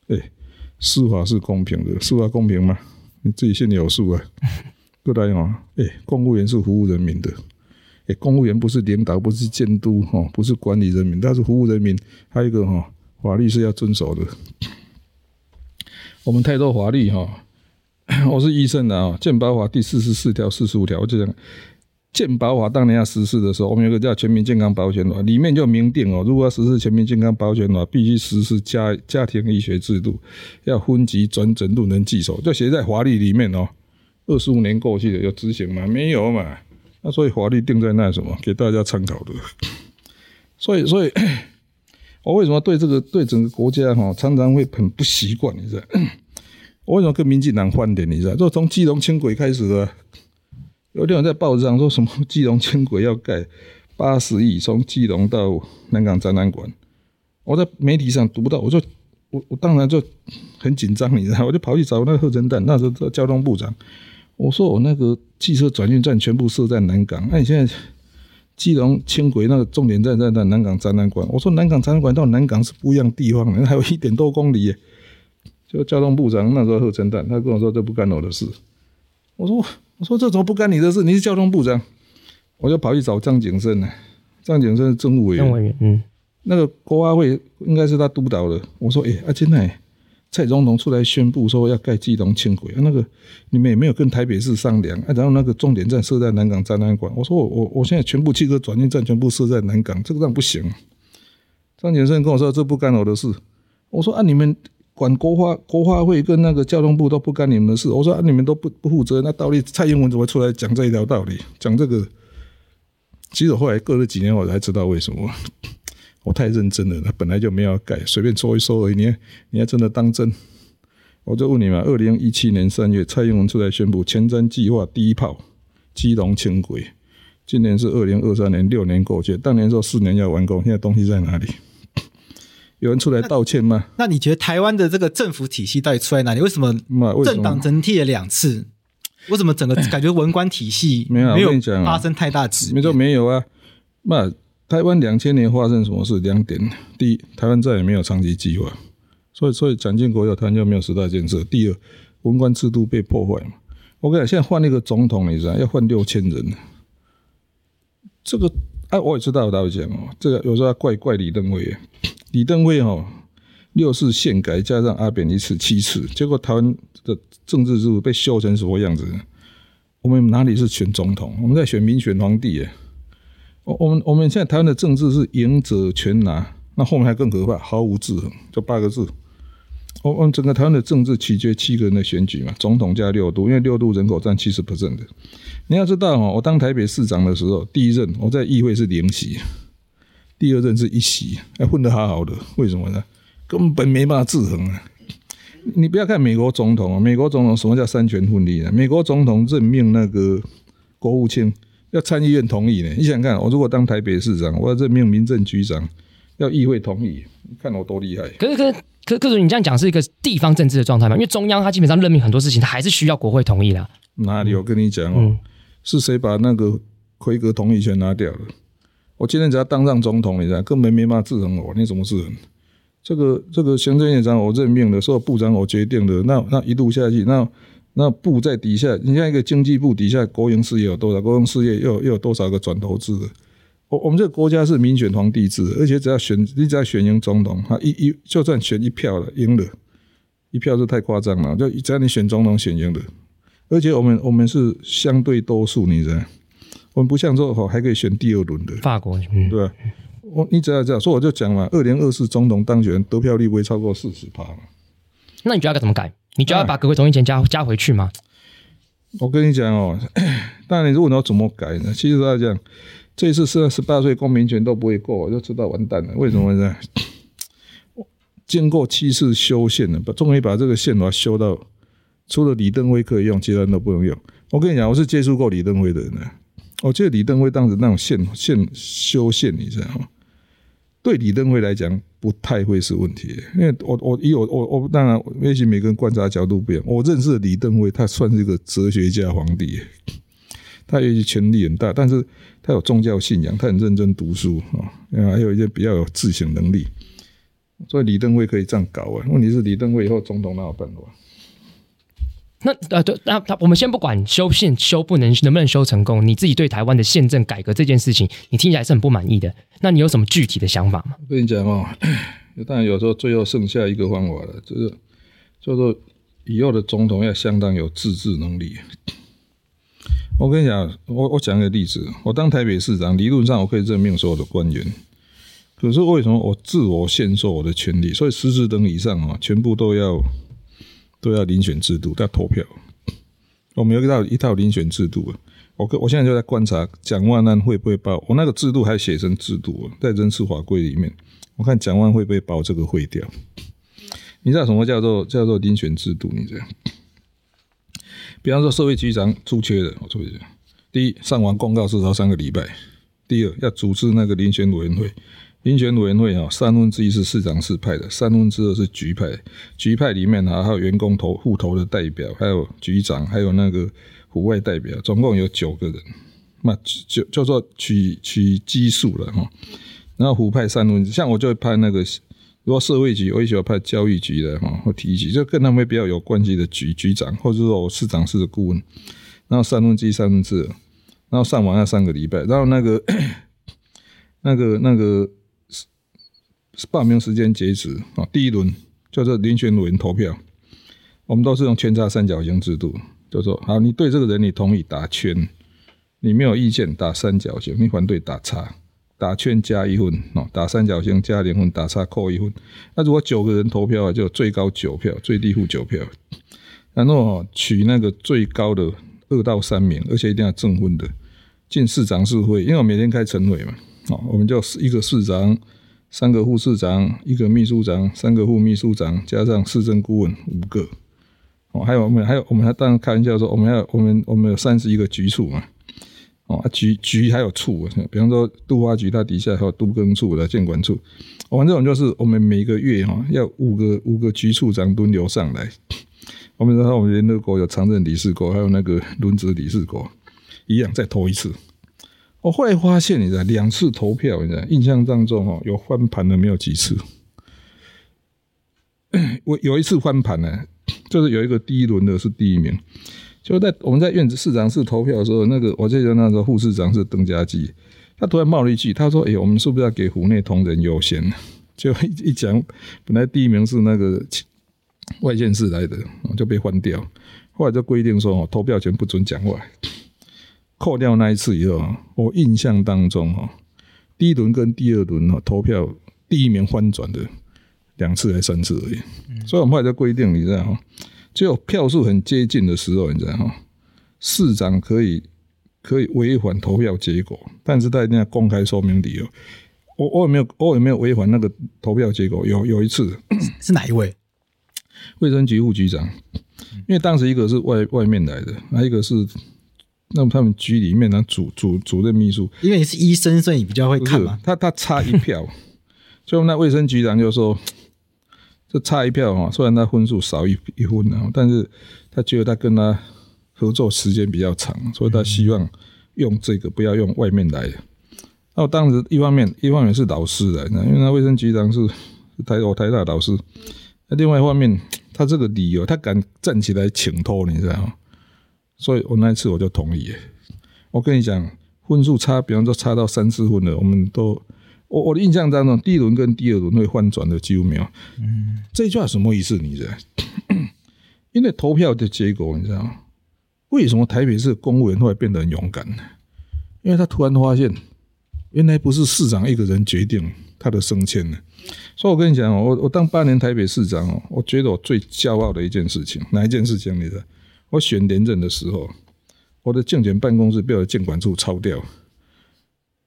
哎、司法是公平的，司法公平吗？你自己心里有数啊。不答应啊！哎，公务员是服务人民的。欸、公务员不是领导，不是监督，哈，不是管理人民，他是服务人民。还有一个哈，法律是要遵守的。我们太多法律哈，我是医生的啊，《健保法》第四十四条、四十五条，我就讲，健保法当年要实施的时候，我们有个叫全民健康保险法，里面就明定哦，如果要实施全民健康保险法，必须实施家家庭医学制度，要分级转诊都能计收，就写在法律里面哦。二十五年过去了，有执行吗？没有嘛。那所以法律定在那什么，给大家参考的。所以，所以，我为什么对这个对整个国家哈，常常会很不习惯？你知道？我为什么跟民进党翻脸？你知道？就从基隆轻轨开始的。有天我在报纸上说什么基隆轻轨要盖八十亿，从基隆到南港展览馆。我在媒体上读不到，我就我我当然就很紧张，你知道？我就跑去找那个贺陈旦，那时候交通部长。我说我那个汽车转运站全部设在南港，那你现在基隆轻轨那个重点站在在南港展览馆。我说南港展览馆到南港是不一样地方，还有一点多公里。就交通部长那时候贺陈旦，他跟我说这不干我的事。我说。我说这怎么不干你的事？你是交通部长，我就跑去找张景生呢。张景生是政务委员，政务委员，嗯，那个国发会应该是他督导的。我说，哎、欸，啊，今天蔡总统出来宣布说要盖基隆轻轨，那个你们也没有跟台北市商量，然后那个重点站设在南港展览馆。我说我我我现在全部汽车转运站全部设在南港，这个站不行。张景生跟我说这不干我的事。我说啊，你们。管国花国花会跟那个交通部都不干你们的事，我说啊，你们都不不负责，那到底蔡英文怎么出来讲这一条道理？讲这个，其实后来过了几年，我才知道为什么。我太认真了，他本来就没有改，随便说一说而已。你你还真的当真？我就问你嘛，二零一七年三月，蔡英文出来宣布前瞻计划第一炮基隆轻轨，今年是二零二三年，六年过去，当年说四年要完工，现在东西在哪里？有人出来道歉吗？那，那你觉得台湾的这个政府体系到底出在哪里？为什么政党整替了两次？为什么整个感觉文官体系没有没有发生太大质？没错，没有啊。那台湾两千年发生什么事？两点：第一，台湾再也没有长期计划，所以所以蒋经国要台湾就没有十大建设。第二，文官制度被破坏嘛。我跟你讲，现在换一个总统，你知道要换六千人，这个哎、啊，我也知道，我讲哦，这个有时候要怪怪李登辉。李登辉哦六次宪改加上阿扁一次七次，结果台湾的政治制度被修成什么样子？我们哪里是选总统？我们在选民选皇帝耶！我我们我们现在台湾的政治是赢者全拿，那后面还更可怕，毫无制衡，就八个字。我我们整个台湾的政治取决七个人的选举嘛，总统加六度，因为六度人口占七十 percent 的。你要知道哈，我当台北市长的时候，第一任我在议会是零席。第二任是一席，还混得好好的，为什么呢？根本没办法制衡啊！你不要看美国总统啊，美国总统什么叫三权分立啊？美国总统任命那个国务卿要参议院同意呢。你想想看，我如果当台北市长，我要任命民政局长，要议会同意，你看我多厉害！可是，可是，可可是，你这样讲是一个地方政治的状态嘛？因为中央它基本上任命很多事情，它还是需要国会同意的。哪里？我跟你讲哦、喔嗯，是谁把那个奎格同意权拿掉了？我今天只要当上总统，你知道，根本没办法制衡我。你怎么制衡？这个这个行政院长我任命的，所有部长我决定的，那那一路下去，那那部在底下，你像一个经济部底下国营事业有多少？国营事业又又有多少个转投资的？我我们这个国家是民选皇帝制，而且只要选，你只要选赢总统，他一一就算选一票了，赢了，一票是太夸张了，就只要你选总统选赢了，而且我们我们是相对多数，你知道。我们不像说哦，还可以选第二轮的法国，嗯、对吧？我你只要这样说，我就讲嘛，二零二四总统当选得票率不会超过四十趴嘛。那你觉得该怎么改？你就要把国会同意权加加回去吗？我跟你讲哦，但你如果你要怎么改呢？其实他讲，这一次是十八岁公民权都不会过，我就知道完蛋了。为什么呢？嗯、经过七次修宪了，把终于把这个宪法修到，除了李登辉可以用，其他人都不能用。我跟你讲，我是接触过李登辉的人呢。我记得李登辉当时那种宪宪修宪，你知道吗？对李登辉来讲不太会是问题，因为我我以我我我当然也许每个人观察角度不一样。我认识的李登辉，他算是一个哲学家皇帝，他也许权力很大，但是他有宗教信仰，他很认真读书啊，还有一些比较有自省能力，所以李登辉可以这样搞啊。问题是李登辉以后总统哪有办法？那呃对，那他我们先不管修宪修不能能不能修成功，你自己对台湾的宪政改革这件事情，你听起来是很不满意的。那你有什么具体的想法吗？我跟你讲哦，当然有时候最后剩下一个方法了，就是叫做以后的总统要相当有自治能力。我跟你讲，我我讲一个例子，我当台北市长，理论上我可以任命所有的官员，可是为什么我自我限缩我的权利？所以十四等以上啊，全部都要都要遴选制度，都要投票。我们有一套一套遴选制度啊，我我现在就在观察蒋万安会不会把我那个制度还写成制度，在人事法规里面，我看蒋万会不会把我这个毁掉？你知道什么叫做叫做遴选制度？你知道？比方说，社会局长出缺的，我说一下：第一，上完公告至少三个礼拜；第二，要组织那个遴选委员会。遴选委员会啊，三分之一是市长室派的，三分之二是局派。局派里面啊，还有员工投户头的代表，还有局长，还有那个户外代表，总共有九个人。那就叫做取取基数了哈。然后户派三分之，像我就派那个。如果社会局，我也喜欢派教育局的哈，或体育局，就跟他们比较有关系的局局长，或者说我市长室的顾问。然后三分之一、三分之二，然后上完那三个礼拜，然后那个 那个那个报名时间截止啊，第一轮叫做遴选委员投票，我们都是用圈叉三角形制度，就说好，你对这个人你同意打圈，你没有意见打三角形，你反对打叉。打圈加一分哦，打三角形加零分，打叉扣一分。那如果九个人投票啊，就最高九票，最低负九票。然后，取那个最高的二到三名，而且一定要正分的进市长室会，因为我每天开晨会嘛。哦，我们就一个市长，三个副市长，一个秘书长，三个副秘书长，加上市政顾问五个。哦，还有我们还有我们还当然开玩笑说，我们还有我们我们有三十一个局处嘛。哦，局局还有处，比方说杜发局，它底下还有都更处的建管处。我们这种就是我们每个月哈要五个五个局处长轮流上来。我们说我们联络国有常任理事国，还有那个轮值理事国，一样再投一次。我后来发现，你知道两次投票，你知道印象当中哦有翻盘的没有几次。我有一次翻盘呢，就是有一个第一轮的是第一名。就在我们在院子市长室投票的时候，那个我记得那时候副市长是邓家基，他突然冒了一句，他说：“哎、我们是不是要给府内同仁优先？” 就一一讲，本来第一名是那个外县市来的，就被换掉。后来就规定说，投票前不准讲话。扣掉那一次以后，我印象当中哈，第一轮跟第二轮投票第一名翻转的两次还三次而已。所以我们后来就规定，你知道哈。只有票数很接近的时候，你知道哈，市长可以可以违反投票结果，但是他一定要公开说明理由。我我有没有我有没有违反那个投票结果？有有一次是哪一位？卫生局副局长，因为当时一个是外外面来的，那一个是那么他们局里面呢主主主任秘书。因为你是医生，所以你比较会看嘛。他他差一票，最后那卫生局长就说。这差一票哈，虽然他分数少一一分啊，但是他觉得他跟他合作时间比较长，所以他希望用这个，不要用外面来的。那我当时一方面一方面是老师来的，因为那卫生局长是台我台大老师。那另外一方面，他这个理由他敢站起来请托，你知道吗？所以我那一次我就同意。我跟你讲，分数差，比方说差到三四分的，我们都。我我的印象当中，第一轮跟第二轮会翻转的几乎没有。嗯，这句话什么意思？你知道？因为投票的结果，你知道？为什么台北市公务员会变得很勇敢呢？因为他突然发现，原来不是市长一个人决定他的升迁呢。所以我跟你讲，我我当八年台北市长哦，我觉得我最骄傲的一件事情，哪一件事情？你知道？我选连任的时候，我的竞选办公室被我的监管处抄掉。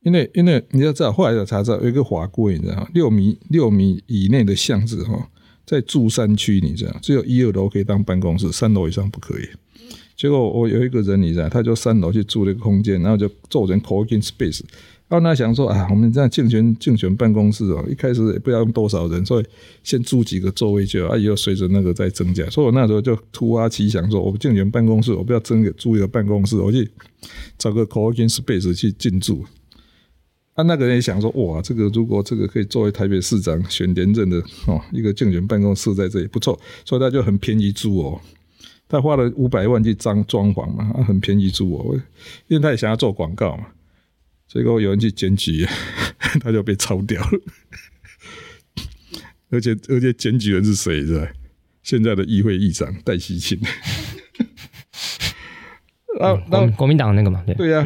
因为，因为你要知道，后来有查知道有一个法规，你知道？六米六米以内的巷子哈，在住山区，你知道，只有一二楼可以当办公室，三楼以上不可以。结果我有一个人，你知道，他就三楼去租了一个空间，然后就做成 co-working space。然后他想说啊，我们这样竞选竞选办公室哦，一开始也不知道用多少人，所以先租几个座位就，啊，以后随着那个再增加。所以我那时候就突发奇想说，我们竞选办公室，我不要增个租一个办公室，我去找个 co-working space 去进驻。啊、那个人也想说，哇，这个如果这个可以作为台北市长选连任的哦，一个竞选办公室在这里不错，所以他就很便宜租哦，他花了五百万去装装潢嘛，他很便宜租哦，因为他也想要做广告嘛，结果有人去检举，他就被抄掉了，而且而且检举人是谁？是吧？现在的议会议长戴西庆。然后然后国民党那个嘛，对对呀。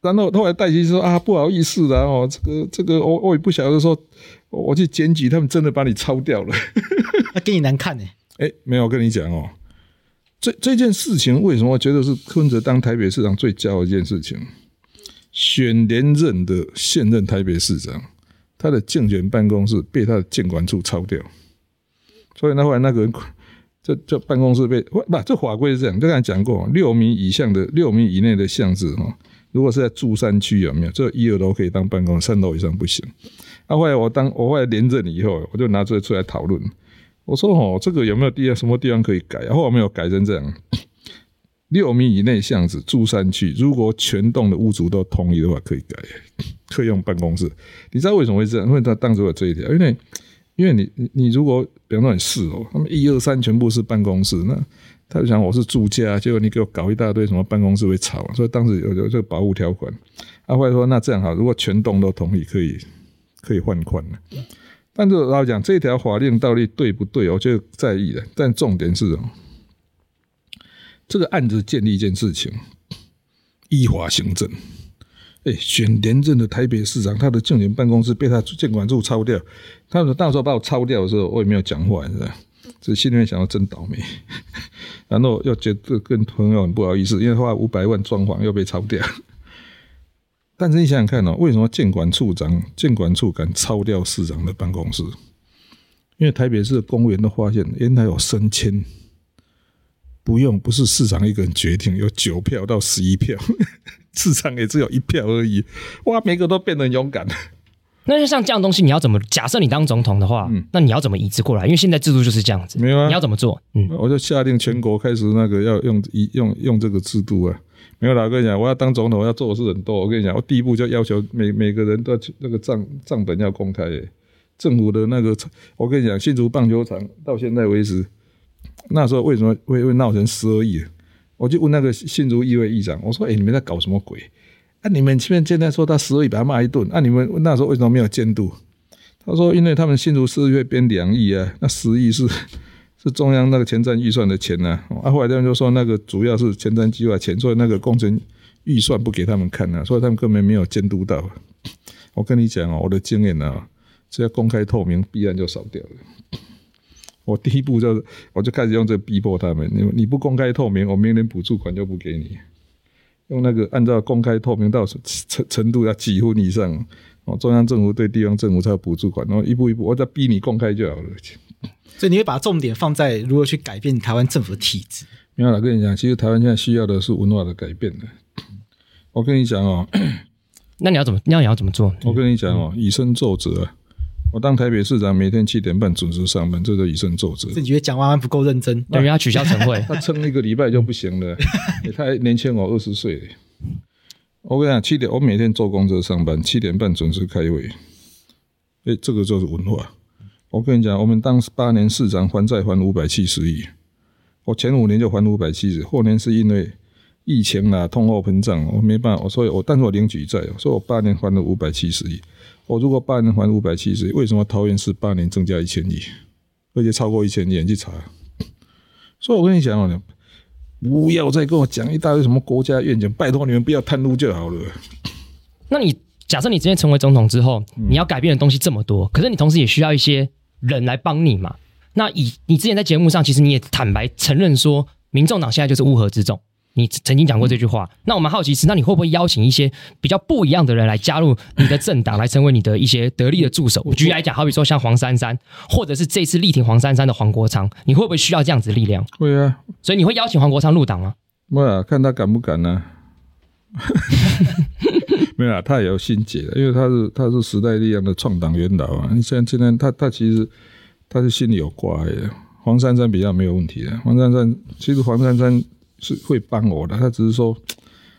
然后后来戴西说啊，不好意思啊，哦，这个这个我我也不晓得说，我去检举，他们真的把你抄掉了，那给你难看呢？哎，没有，我跟你讲哦，这这件事情为什么我觉得是柯文哲当台北市长最骄傲的一件事情？选连任的现任台北市长，他的竞选办公室被他的建管处抄掉，所以那后来那个人。这这办公室被不，这法规是这样，就刚才讲过，六米以上的六米以内的巷子哈，如果是在住山区有没有？这一二楼可以当办公，三楼以上不行。那、啊、后来我当我后来连任以后，我就拿这个出来讨论，我说哦，这个有没有地方什么地方可以改？后来没有改成这样，六米以内巷子住山区，如果全栋的屋主都同意的话，可以改，可以用办公室。你知道为什么会这样？因为他当时有这一条，因为。因为你你如果比方说你是哦，他们一二三全部是办公室，那他就想我是住家，结果你给我搞一大堆什么办公室会吵，所以当时有有这个保护条款。阿坏说那这样好，如果全栋都同意，可以可以换宽了。但是老讲，这条法令到底对不对，我就在意了。但重点是哦，这个案子建立一件事情，依法行政。哎，选连任的台北市长，他的竞选办公室被他建管处抄掉。他说：“到时候把我抄掉的时候，我也没有讲话，是吧？只心里面想到真倒霉。然后又觉得跟朋友很不好意思，因为花五百万装潢又被抄掉。但是你想想看哦，为什么建管处长、建管处敢抄掉市长的办公室？因为台北市的公务员都发现，原来有升迁，不用不是市长一个人决定，有九票到十一票。”市场也只有一票而已，哇！每个都变得勇敢。那就像这样东西，你要怎么？假设你当总统的话，嗯，那你要怎么移植过来？因为现在制度就是这样子。没有啊，你要怎么做？嗯，我就下令全国开始那个要用一用用这个制度啊。没有啦，我跟你讲，我要当总统，我要做的事很多。我跟你讲，我第一步就要求每每个人都要那个账账本要公开。政府的那个，我跟你讲，新竹棒球场到现在为止，那时候为什么会会闹成十二亿？我就问那个新竹议会议长，我说：“哎、你们在搞什么鬼？啊，你们前面现在说他十二亿，把他骂一顿。啊，你们那时候为什么没有监督？”他说：“因为他们新竹市议会编两亿啊，那十亿是是中央那个前瞻预算的钱呢。啊，后来他们就说那个主要是前瞻计划钱，所以那个工程预算不给他们看啊，所以他们根本没有监督到。我跟你讲哦，我的经验啊，只要公开透明，必然就少掉了。”我第一步就是，我就开始用这个逼迫他们。你你不公开透明，我明年补助款就不给你。用那个按照公开透明到程程度要几分以上，哦，中央政府对地方政府才有补助款。然后一步一步，我再逼你公开就好了。所以你会把重点放在如何去改变台湾政府的体制。没有啦，跟你讲，其实台湾现在需要的是文化的改变的。我跟你讲哦，那你要怎么？那你要怎么做？我跟你讲哦，以身作则啊。我当台北市长，每天七点半准时上班，这就以身作则。是你觉得蒋万安不够认真，等于他取消晨会，他撑一个礼拜就不行了。他还年轻我二十岁。我跟你讲，七点我每天坐公车上班，七点半准时开会。哎，这个就是文化。我跟你讲，我们当八年市长还债还五百七十亿，我前五年就还五百七十，后年是因为疫情啊，通货膨胀，我没办法，我所以我但是我领举债，所以我八年还了五百七十亿。我如果八年还五百七十亿，为什么桃园市八年增加一千亿，而且超过一千亿？你去查。所以我跟你讲哦，不要再跟我讲一大堆什么国家愿景，拜托你们不要贪污就好了。那你假设你今天成为总统之后，你要改变的东西这么多，可是你同时也需要一些人来帮你嘛？那以你之前在节目上，其实你也坦白承认说，民众党现在就是乌合之众。你曾经讲过这句话，那我们好奇是，那你会不会邀请一些比较不一样的人来加入你的政党，来成为你的一些得力的助手？举例来讲，好比说像黄珊珊，或者是这次力挺黄珊珊的黄国昌，你会不会需要这样子的力量？会啊，所以你会邀请黄国昌入党吗？会啊，看他敢不敢呢？没有啊，他也有心结，因为他是他是时代力量的创党元老啊。你现在现在他他其实他是心里有挂的，黄珊珊比较没有问题的。黄珊珊其实黄珊珊。是会帮我的，他只是说，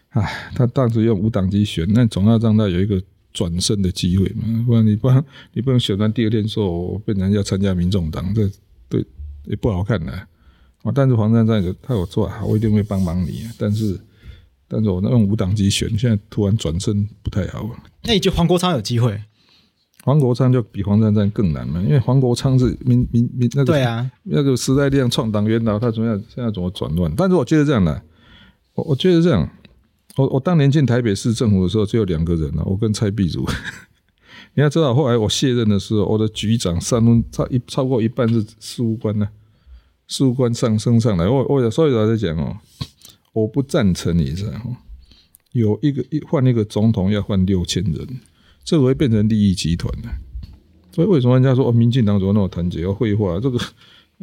哎，他当时用无党籍选，那总要让他有一个转身的机会嘛，不然你不你不能选完第二天说我变成要参加民众党，这对也不好看的。啊，但是黄珊珊他有做好，我一定会帮忙你。但是，但是我那用无党籍选，现在突然转身不太好。那你觉得黄国昌有机会？黄国昌就比黄珊珊更难嘛，因为黄国昌是民民民那个对啊，那个时代力量创党元老，他怎么样？现在怎么转乱？但是我觉得这样的，我我觉得这样，我我当年进台北市政府的时候只有两个人了，我跟蔡壁如。你要知道，后来我卸任的时候，我的局长三分超一超过一半是事务官呢，事务官上升上来。我我所以我在讲哦，我不赞成你这样、哦？有一个一换一个总统要换六千人，这会变成利益集团的。所以为什么人家说哦，民进党怎么那么团结？要废话，这个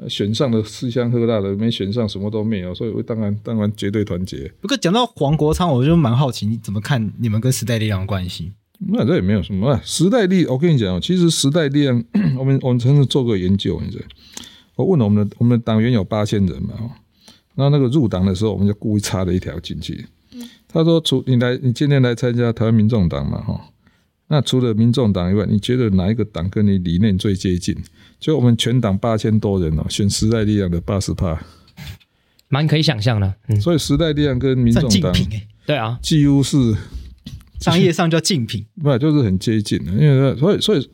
选上的吃香喝辣的，没选上什么都没有。所以我当然当然绝对团结。不过讲到黄国昌，我就蛮好奇，你怎么看你们跟时代力量的关系？那这也没有什么啊。时代力，我跟你讲，其实时代力量，我们我们曾经做过研究，你知道，我问了我们的我们的党员有八千人嘛，然后那个入党的时候，我们就故意插了一条进去。他说：“除你来，你今天来参加台湾民众党嘛，哈，那除了民众党以外，你觉得哪一个党跟你理念最接近？就我们全党八千多人哦，选时代力量的八十趴，蛮可以想象的。嗯，所以时代力量跟民众党，对啊，几乎是。”商业上叫竞品，不就是很接近的，因为所以所以，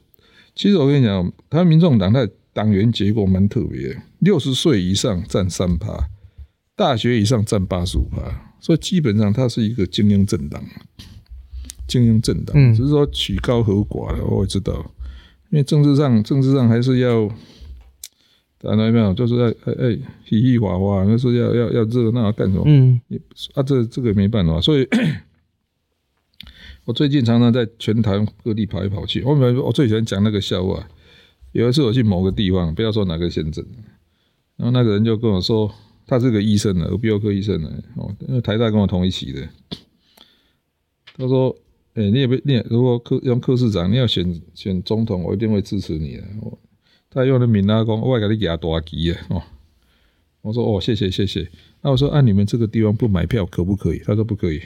其实我跟你讲，他民众党的党员结构蛮特别，六十岁以上占三趴，大学以上占八十五趴，所以基本上它是一个精英政党，精英政党，只是说曲高和寡的，我也知道，因为政治上政治上还是要，大家有没有？就是要哎哎嘻嘻哈哈，那是要要要热闹干什么？嗯，啊，这这个没办法，所以。我最近常常在全台各地跑来跑去。我我最喜欢讲那个笑话。有一次我去某个地方，不要说哪个县镇，然后那个人就跟我说，他是个医生呢，耳鼻喉科医生呢。哦，因为台大跟我同一期的。他说：“哎、欸，你也不你也如果柯用柯市长，你要选选总统，我一定会支持你的。”他用的闽南话，我给你牙大吉啊！哦，我说：“哦，谢谢谢谢。”那我说：“按、啊、你们这个地方不买票可不可以？”他说：“不可以。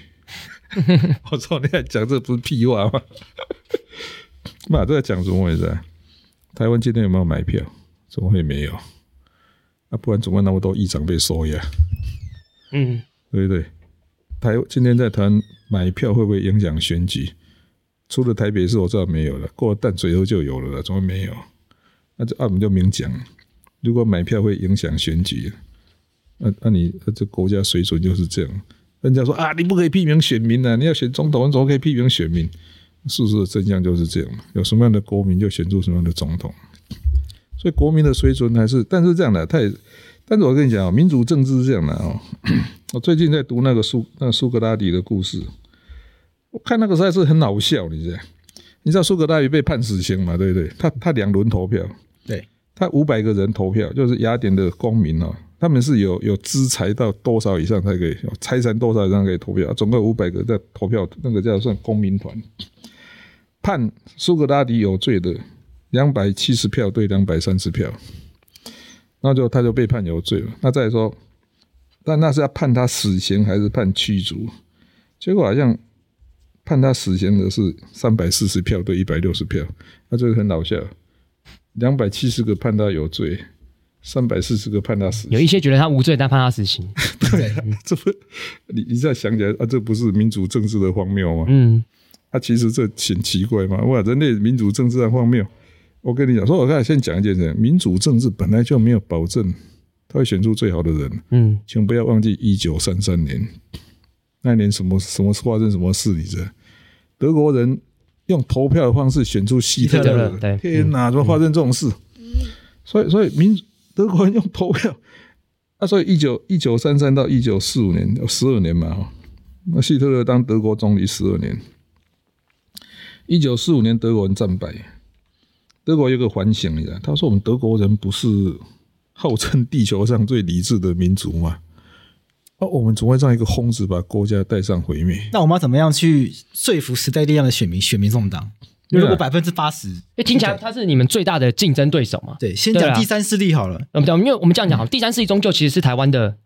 ”我说：“你还讲这不是屁话吗？” 妈，这在讲什么回事啊？台湾今天有没有买票？怎么会没有？啊，不然怎么那么多议长被收呀？嗯，对不对？台今天在谈买票会不会影响选举？除了台北市我知道没有了，过了淡水后就有了，怎么没有？那这我们就明讲，如果买票会影响选举，那那你这国家水准就是这样。人家说啊，你不可以批评选民啊，你要选总统，怎么可以批评选民？事实的真相就是这样，有什么样的国民就选出什么样的总统。所以国民的水准还是，但是这样的，他也，但是我跟你讲，民主政治是这样的哦。我最近在读那个苏那个苏格拉底的故事，我看那个实在是很好笑，你知道？你知道苏格拉底被判死刑嘛？对不对？他他两轮投票，对，他五百个人投票，就是雅典的公民哦，他们是有有资财到多少以上才可以，财产多少以上可以投票，总共五百个在投票，那个叫算公民团。判苏格拉底有罪的两百七十票对两百三十票，那就他就被判有罪了。那再说，但那是要判他死刑还是判驱逐？结果好像判他死刑的是三百四十票对一百六十票，那这个很搞笑。两百七十个判他有罪，三百四十个判他死刑。有一些觉得他无罪，但判他死刑。对，这不你一再想起来啊，这不是民主政治的荒谬吗？嗯。他、啊、其实这挺奇怪嘛，哇！人类民主政治的荒谬。我跟你讲，说我刚才先讲一件事，民主政治本来就没有保证他会选出最好的人。嗯，请不要忘记一九三三年那年什么什么发生什么事？你知道？德国人用投票的方式选出希特勒。对，天哪，怎么发生这种事？所以，所以民德国人用投票。啊，所以一九一九三三到一九四五年，十二年嘛，哈。那希特勒当德国总理十二年。一九四五年，德国人战败。德国有个反省，你知道？他说：“我们德国人不是号称地球上最理智的民族吗？哦，我们总会让一个疯子把国家带上毁灭。那我们要怎么样去说服时代力量的选民选民众党？如果百分之八十，哎，听起来他是你们最大的竞争对手嘛？对，先讲第三势力好了。嗯，对，因为我们这样讲，好、第三势力终究其实是台湾的。”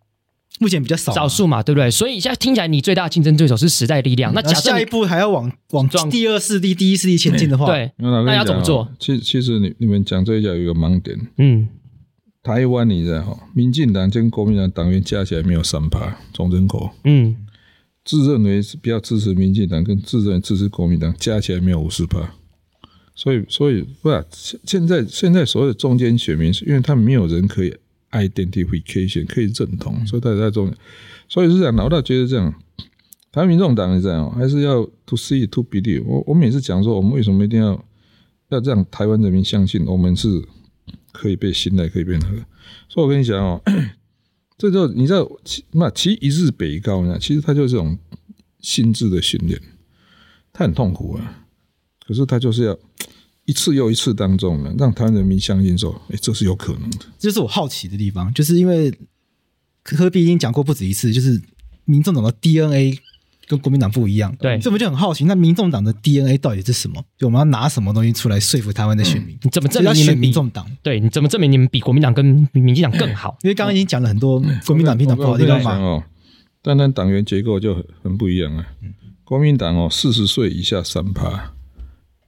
目前比较少，少数嘛，对不对？所以现在听起来，你最大的竞争对手是时代力量。嗯、那假设下一步还要往往第二势力、第一势力前进的话，对，那要怎么做？其，其实你你们讲这一讲有一个盲点。嗯，台湾你知道哈，民进党跟国民党党员加起来没有三趴总人口。嗯，自认为是比较支持民进党，跟自认为支持国民党加起来没有五十趴。所以，所以不是现在现在所有的中间选民，是因为他们没有人可以 identification 可以认同，所以它才重要。所以是这样，老大觉得这样，台湾民众党是这样，还是要 to see to believe。我我每次讲说，我们为什么一定要要让台湾人民相信我们是可以被信赖、可以被那个？所以我跟你讲哦，这就你知道，其那其实一日北高呢，其实它就是这种心智的训练，他很痛苦啊，可是他就是要。一次又一次当中呢，让台湾人民相信说，哎，这是有可能的。这是我好奇的地方，就是因为柯 P 已经讲过不止一次，就是民众党的 DNA 跟国民党不一样。对，所以我就很好奇，那民众党的 DNA 到底是什么？就我们要拿什么东西出来说服台湾的选民？嗯、你怎么证明你们民众党？对，你怎么证明你们比国民党跟民进党更好？因为刚刚已经讲了很多国民党、民党不好的地方嘛。哦，单单党员结构就很很不一样啊。国民党哦，四十岁以下三趴。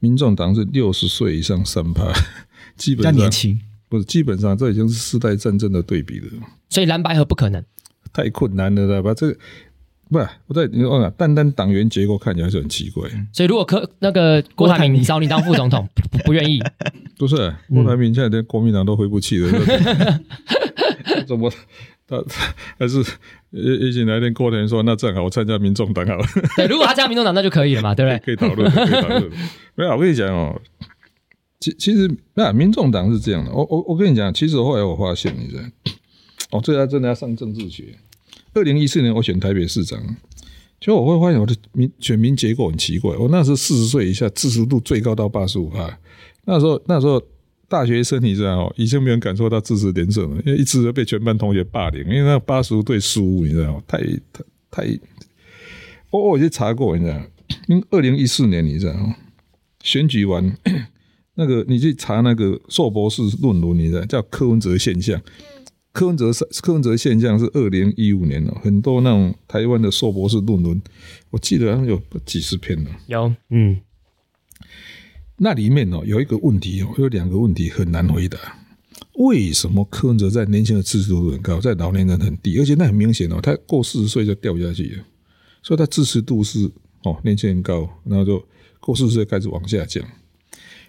民众党是六十岁以上三趴，基本上年轻不是，基本上这已经是世代战争的对比了。所以蓝白合不可能，太困难了，知道吧？这个不是我在你说，单单党员结构看起来是很奇怪。所以如果柯那个郭台铭找你当副总统，不愿意？不是郭台铭现在连国民党都回不去了，嗯、怎么？他 还是一一起来电过年说，那正好我参加民众党好了。对，如果他加民众党，那就可以了嘛，对不对？可以讨论，可以讨论。没有，我跟你讲哦，其其实那民众党是这样的。我我我跟你讲，其实后来我发现，你知道，哦，这要真的要上政治学。二零一四年我选台北市长，结果我会发现我的民选民结构很奇怪。我那时候四十岁以下支持度最高到八十五趴，那时候那时候。大学生你知道哦，以前没有人感受到支持连胜了，因为一直都被全班同学霸凌，因为那八十五对十五，你知道吗？太太太，我我去查过，你知道，因为二零一四年你知道吗？选举完那个你去查那个硕博士论文，你知道叫柯文哲现象，柯文哲柯文哲现象是二零一五年了，很多那种台湾的硕博士论文，我记得好像有几十篇了，有嗯。那里面哦有一个问题哦，有两个问题很难回答。为什么柯文哲在年轻的支持度很高，在老年人很低？而且那很明显哦，他过四十岁就掉下去了，所以他支持度是哦年轻人高，然后就过四十岁开始往下降。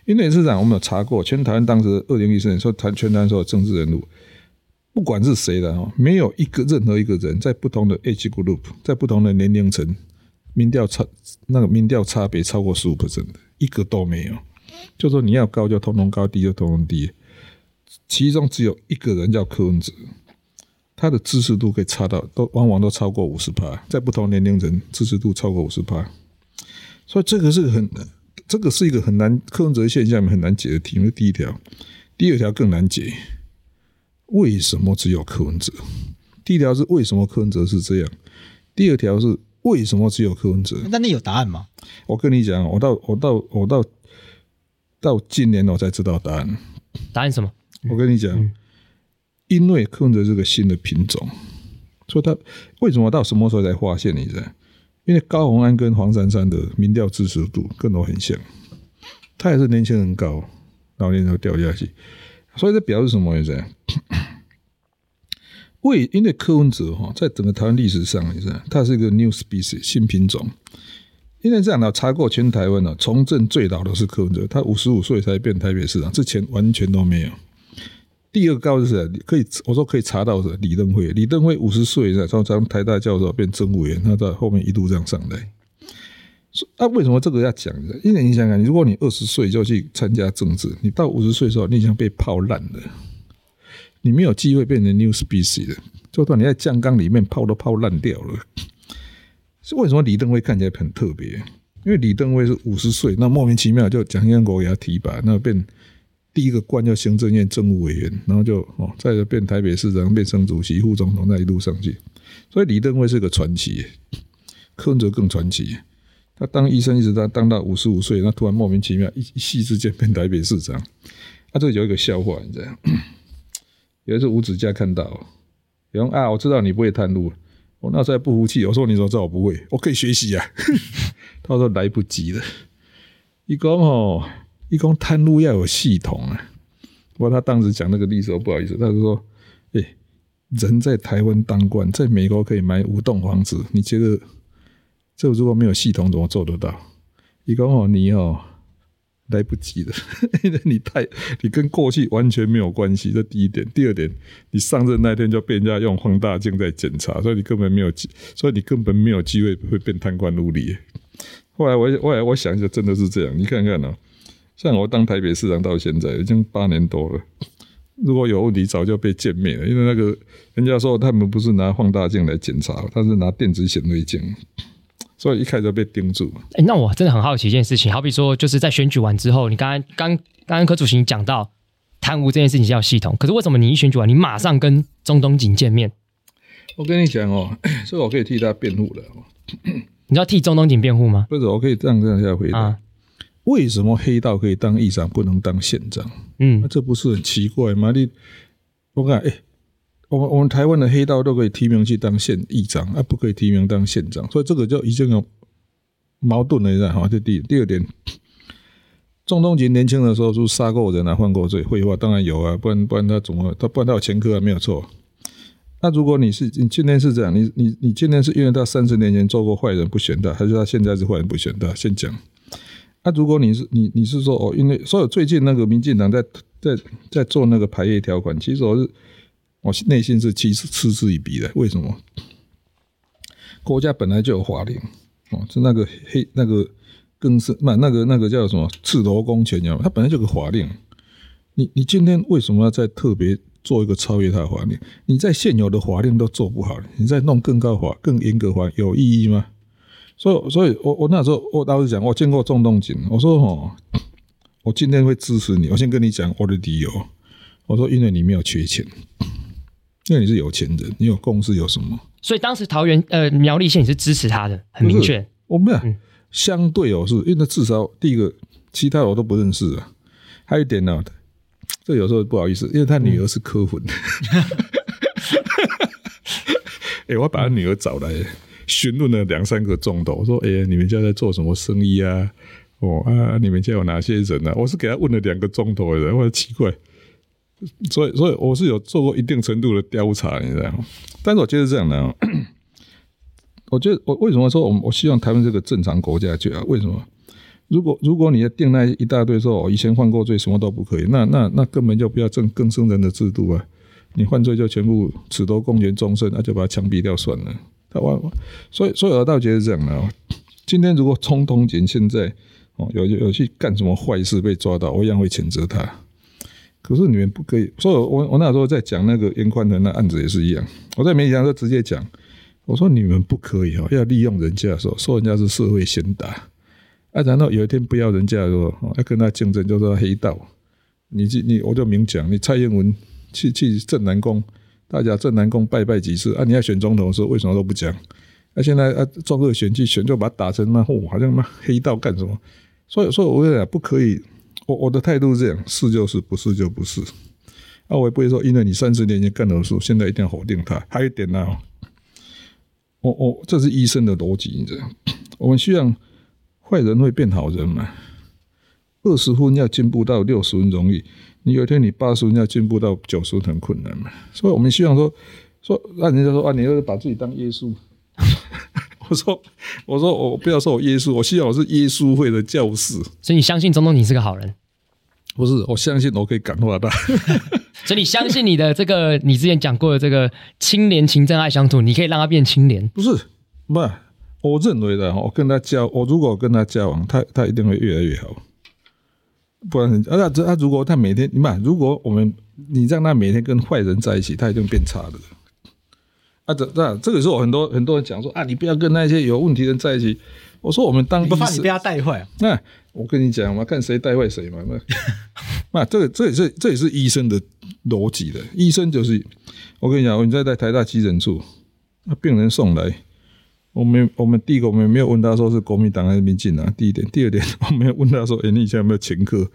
因为市长我们有查过，全台湾当时二零一四年说谈全台湾所有政治人物，不管是谁的哦，没有一个任何一个人在不同的 age group，在不同的年龄层，民调差那个民调差别超过十五 percent 的。一个都没有，就说你要高就通通高，低就通通低。其中只有一个人叫柯文哲，他的支持度可以差到都往往都超过五十趴，在不同年龄层支持度超过五十趴。所以这个是很，这个是一个很难柯文哲现象很难解的题目。第一条，第二条更难解，为什么只有柯文哲？第一条是为什么柯文哲是这样？第二条是。为什么只有柯文哲？那你有答案吗？我跟你讲，我到我到我到到今年我才知道答案。答案什么？我跟你讲，嗯、因为柯文哲是个新的品种，所以他为什么到什么时候才发现？你知道？因为高虹安跟黄珊珊的民调支持度跟我很像，他也是年轻人高，老年人掉下去，所以这表示什么意思？为因为柯文哲哈，在整个台湾历史上，你知道，他是一个 new species 新品种。因为这样呢，查过全台湾呢，从政最老的是柯文哲，他五十五岁才变台北市长，之前完全都没有。第二高就是可以，我说可以查到的李登辉，李登辉五十岁从从台大教授变政务员，他在后面一路这样上来。那、啊、为什么这个要讲呢？因为你想想，如果你二十岁就去参加政治，你到五十岁的时候，你已经被泡烂了。你没有机会变成 new species 的，就算你在酱缸里面泡都泡烂掉了。是为什么李登辉看起来很特别？因为李登辉是五十岁，那莫名其妙就蒋经国给他提拔，那变第一个官叫行政院政务委员，然后就哦，再就变台北市长，变省主席、副总统，那一路上去。所以李登辉是个传奇，柯文哲更传奇。他当医生一直当当到五十五岁，那突然莫名其妙一一夕之间变台北市长。啊，这有一个笑话，你知道？有一次吴子嘉看到，有人啊，我知道你不会探路，我那时候还不服气，我说你怎么知道我不会？我可以学习啊。他说来不及了。一讲哦，一讲探路要有系统啊。不过他当时讲那个例子，不好意思，他就说，哎、人在台湾当官，在美国可以买五栋房子，你觉得这如果没有系统，怎么做得到？一讲哦，你哦，来不及了，因为你太你跟过去完全没有关系。这第一点，第二点，你上任那天就被人家用放大镜在检查，所以你根本没有机，所以你根本没有机会会变贪官污吏。后来我后来我想一下，真的是这样。你看看呢、像我当台北市长到现在已经八年多了，如果有问题早就被歼灭了，因为那个人家说他们不是拿放大镜来检查，他是拿电子显微镜。所以一开始就被盯住。哎、欸，那我真的很好奇一件事情，好比说，就是在选举完之后，你刚刚刚刚刚柯主席讲到贪污这件事情是要系统，可是为什么你一选举完，你马上跟中东锦见面？我跟你讲哦，所以我可以替他辩护的。你要替中东锦辩护吗？不是，我可以这样这样下回答。啊、为什么黑道可以当议长，不能当县长？嗯，那这不是很奇怪吗？你我看，哎、欸。我们我们台湾的黑道都可以提名去当县议长，而不可以提名当县长，所以这个就已经有矛盾了，是吧？哈，这第第二点，钟东锦年轻的时候是杀过人啊，犯过罪，废话当然有啊，不然不然他怎么他不然他有前科啊，没有错。那如果你是你今天是这样，你你你今天是因为他三十年前做过坏人不选他，还是他现在是坏人不选他？先讲。那如果你是你你是说哦，因为所有最近那个民进党在在在做那个排夜条款，其实我是。我内心是其实嗤之以鼻的，为什么？国家本来就有法令，哦，是那个黑那个更是那那个那个叫什么赤头公权，你知道吗？它本来就有个法令，你你今天为什么要再特别做一个超越它的法令？你在现有的法令都做不好，你再弄更高法、更严格法，有意义吗？所以，所以我我那时候我当时讲，我见过钟东锦，我说哦，我今天会支持你，我先跟你讲我的理由，我说因为你没有缺钱。因为你是有钱人，你有公司有什么？所以当时桃园呃苗栗县你是支持他的，很明确。我没有，嗯、相对哦，是因为至少第一个，其他我都不认识啊。还有一点呢，这有时候不好意思，因为他女儿是科粉。哎、我把他女儿找来询问了两三个钟头，我说：“哎、欸，你们家在做什么生意啊？哦啊，你们家有哪些人啊？”我是给他问了两个钟头的人，我说奇怪。所以，所以我是有做过一定程度的调查，你知道？但是我觉得这样的，我觉得我为什么说我我希望台湾这个正常国家就啊？为什么？如果如果你要定那一大堆说我以前犯过罪，什么都不可以，那那那根本就不要正更生人的制度啊！你犯罪就全部褫夺公权终身，那就把他枪毙掉算了。他完，所以所以我倒觉得这样的。今天如果冲东锦现在哦有有去干什么坏事被抓到，我一样会谴责他。可是你们不可以，所以我我那时候在讲那个严宽的那案子也是一样，我在媒体上就直接讲，我说你们不可以哦，要利用人家的时候说人家是社会贤达，啊，然后有一天不要人家的时候，要跟他竞争，就说黑道，你你我就明讲，你蔡英文去去镇南宫，大家镇南宫拜拜几次啊？你要选总统的时候为什么都不讲？啊，现在啊中二选去选就把他打成那哦，好像那黑道干什么？所以所以我跟你讲不可以。我我的态度是这样，是就是，不是就不是。啊，我也不会说，因为你三十年前干的事，现在一定要否定他。还有一点呢、啊，我我这是医生的逻辑，你知道？我们希望坏人会变好人嘛。二十分要进步到六十分容易，你有一天你八十分要进步到九十分很困难嘛。所以我们希望说说，那人家说啊，你要把自己当耶稣。我说，我说，我不要说我耶稣，我希望我是耶稣会的教士。所以你相信总统你是个好人？不是，我相信我可以感化他。所以你相信你的这个，你之前讲过的这个清廉、勤政、爱乡土，你可以让他变清廉？不是，不是，我认为的，我跟他交，我如果跟他交往，他他一定会越来越好。不然，啊，他他如果他每天，你看，如果我们你让他每天跟坏人在一起，他一定变差的。啊，这这这个时候很多很多人讲说啊，你不要跟那些有问题的人在一起。我说我们当不怕你被他带坏。那我跟你讲嘛，看谁带坏谁嘛。那 那这个这也是这也是医生的逻辑的。医生就是我跟你讲，我们在在台大急诊处，那病人送来，我们我们第一个我们没有问他说是国民党还是民进党。第一点，第二点，我们问他说，哎，你以前有没有前科？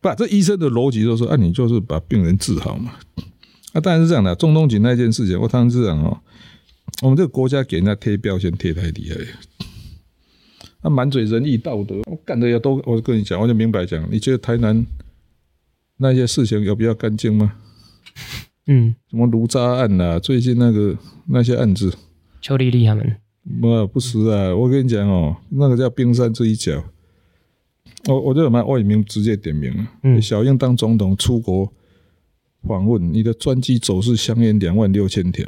不，这医生的逻辑就是说，啊，你就是把病人治好嘛。当然是这样的，中东锦那件事情，我当然是这样哦。我们这个国家给人家贴标签贴太厉害，他满嘴仁义道德，我干的也都，我跟你讲，我就明白讲，你觉得台南那些事情有比较干净吗？嗯，什么卢渣案呐、啊，最近那个那些案子，邱丽丽他们，不不是啊，我跟你讲哦，那个叫冰山这一角，我我就把外名直接点名了。嗯，小英当总统出国访问，你的专机走私香烟两万六千条，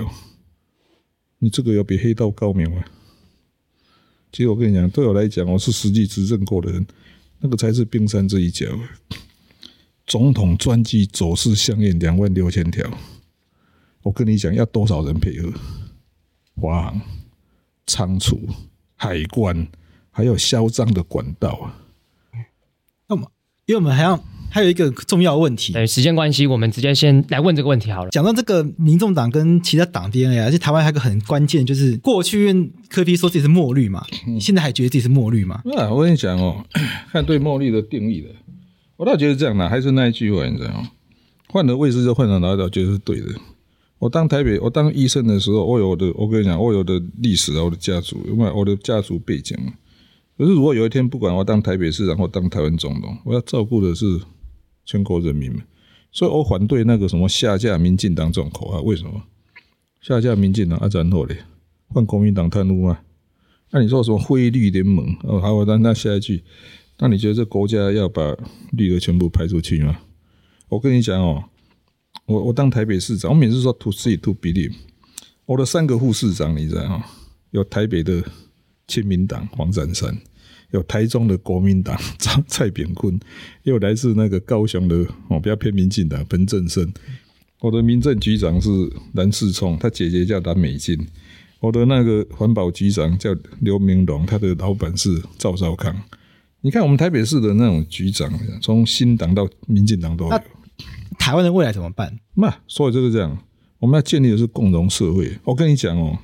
你这个有比黑道高明吗？其实我跟你讲，对我来讲，我是实际执政过的人，那个才是冰山这一角。总统专机走私香烟两万六千条，我跟你讲，要多少人配合？华航、仓储、海关，还有嚣张的管道啊！那么，因为我们还要还有一个重要问题。对，时间关系，我们直接先来问这个问题好了。讲到这个民众党跟其他党 DNA，而且台湾还有一个很关键，就是过去柯 P 说自己是墨绿嘛，你现在还觉得自己是墨绿吗？那我跟你讲哦，看对墨绿的定义的，我倒觉得这样啦，还是那一句话，你知道吗？换了位置就换了哪倒，觉得是对的。我当台北，我当医生的时候，我有我的，我跟你讲，我有的历史啊，我的家族，因为我的家族背景。可是如果有一天，不管我当台北市长或当台湾总统，我要照顾的是全国人民嘛，所以我反对那个什么下架民进党这种口号。为什么下架民进党啊？然后嘞，换国民党贪污吗？那你说什么灰绿联盟？哦，好，我那那下一句，那你觉得这国家要把绿的全部排出去吗？我跟你讲哦。我我当台北市长，我每次说 to see to believe，我的三个副市长你知道吗？有台北的亲民党黄珊珊，有台中的国民党 张蔡炳坤，也有来自那个高雄的哦比较偏民进党彭振生。我的民政局长是蓝世聪，他姐姐叫蓝美金。我的那个环保局长叫刘明龙，他的老板是赵少康。你看我们台北市的那种局长，从新党到民进党都有。台湾的未来怎么办？那所以就是这样，我们要建立的是共荣社会。我跟你讲哦，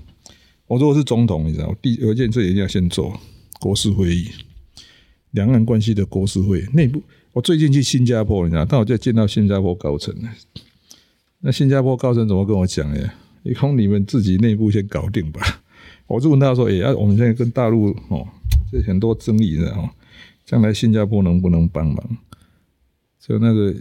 我如果是总统，你知道，第有一件事一定要先做国事会议，两岸关系的国事会内部。我最近去新加坡，你知道，但我就见到新加坡高层。那新加坡高层怎么跟我讲呀？你从你们自己内部先搞定吧。我就问他说：“哎、欸，啊，我们现在跟大陆哦，这很多争议的哦，将来新加坡能不能帮忙？”就那个。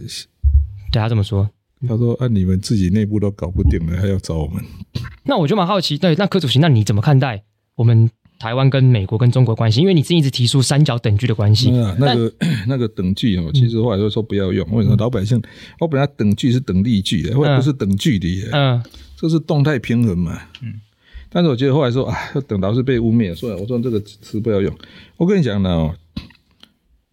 对他这么说，他说：“按、啊、你们自己内部都搞不定了，还要找我们？” 那我就蛮好奇，对，那柯主席，那你怎么看待我们台湾跟美国跟中国关系？因为你自己一直提出三角等距的关系。嗯啊、那个 那个等距哦，其实后来就说不要用。为什么老百姓？我本来等距是等力距的，后来不是等距离。嗯，这是动态平衡嘛。嗯，但是我觉得后来说啊，等到是被污蔑，所以我说这个词不要用。我跟你讲呢哦。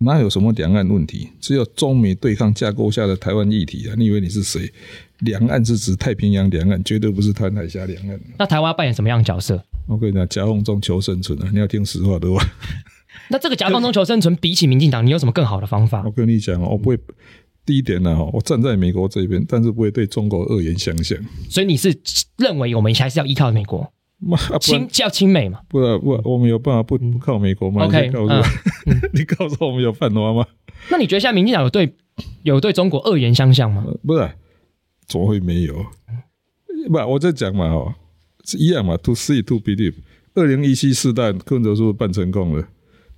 哪有什么两岸问题？只有中美对抗架构下的台湾议题啊！你以为你是谁？两岸是指太平洋两岸，绝对不是台湾海峡两岸。那台湾要扮演什么样的角色？我跟你讲，夹缝中求生存啊！你要听实话的话。那这个夹缝中求生存，比起民进党，你有什么更好的方法？我跟你讲，我不会。第一点呢，我站在美国这边，但是不会对中国恶言相向。所以你是认为我们还是要依靠美国？亲叫亲美嘛？不不，我们有办法不不靠美国吗？OK，你告诉我，嗯、你告诉我们有办法吗？那你觉得现在民进党有对有对中国恶言相向吗？不是，怎么会没有？不，我在讲嘛，哦，是一样嘛。To see, to believe。二零一七四代柯文哲是不是办成功了？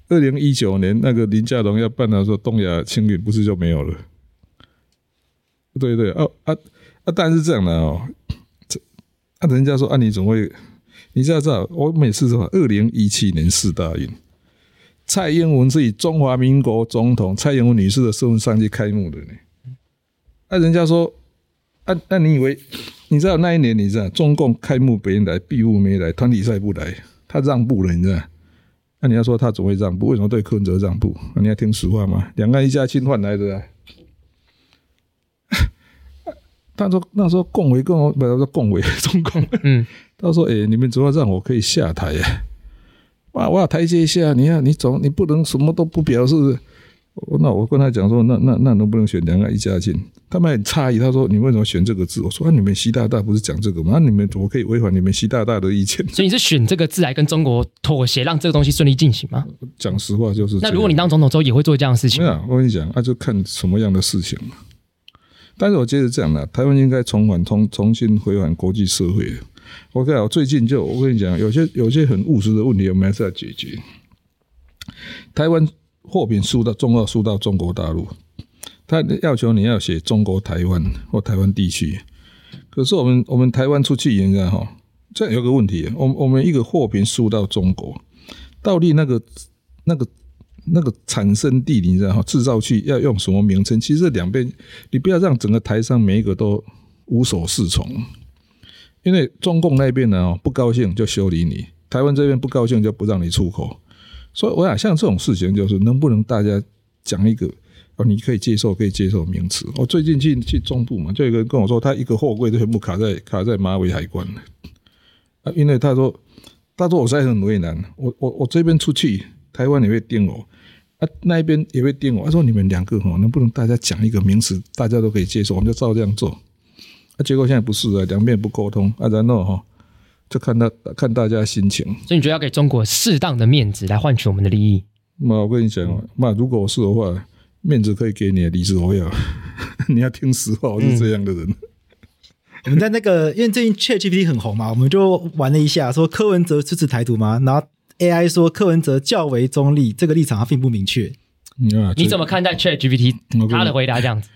二零一九年那个林佳龙要办的时候，东亚青旅不是就没有了？对对哦啊啊！当然是这样的哦。这啊，人家说啊，你怎么会？你知道知道，我每次说，二零一七年四大运，蔡英文是以中华民国总统蔡英文女士的身份上去开幕的呢。那人家说，啊，那你以为？你知道那一年，你知道中共开幕没来，闭幕没来，团体赛不来，他让步了，你知道？那你要说他怎么会让步？为什么对柯文哲让步？那你要听实话吗？两岸一家亲换来的。啊他说那时候共委跟我不是说共委 中共，嗯。他说：“哎、欸，你们主要让我可以下台 呀？哇，我要台阶下，你看你总你不能什么都不表示。那我跟他讲说，那那那能不能选两岸一家亲？他们很诧异，他说：你为什么选这个字？我说：啊，你们习大大不是讲这个吗？那你们怎么可以违反你们习大大的意见？所以你是选这个字来跟中国妥协，让这个东西顺利进行吗？讲实话就是。那如果你当总统之后也会做这样的事情？没有，我跟你讲，那、啊、就看什么样的事情嘛。但是我觉得这样的，台湾应该重返重重新回返国际社会。” OK，我最近就我跟你讲，有些有些很务实的问题，我们还是要解决。台湾货品输到中国，输到中国大陆，他要求你要写中国台湾或台湾地区。可是我们我们台湾出去应该哈，这有个问题，我们我们一个货品输到中国，到底那个那个那个产生地，你知道哈，制造器要用什么名称？其实两边你不要让整个台商每一个都无所适从，因为中共那边呢不高兴就修理你，台湾这边不高兴就不让你出口。所以我想像这种事情，就是能不能大家讲一个哦，你可以接受可以接受名词。我最近去去中部嘛，就有个人跟我说，他一个货柜都全部卡在卡在马尾海关啊，因为他说他说我在很为难，我我我这边出去。台湾也会盯我，啊，那边也会盯我。他说：“你们两个哈，能不能大家讲一个名词，大家都可以接受，我们就照这样做。”啊，结果现在不是啊，两边不沟通啊，然后哈，就看他看大家心情。所以你觉得要给中国适当的面子来换取我们的利益？那我跟你讲，那如果我是的话，面子可以给你，李子我要。你要听实话，我是这样的人。嗯、我们在那个，因为最近 ChatGPT 很红嘛，我们就玩了一下，说柯文哲支持台独吗？然后。AI 说柯文哲较为中立，这个立场他并不明确。你怎么看待 ChatGPT 他的回答这样子？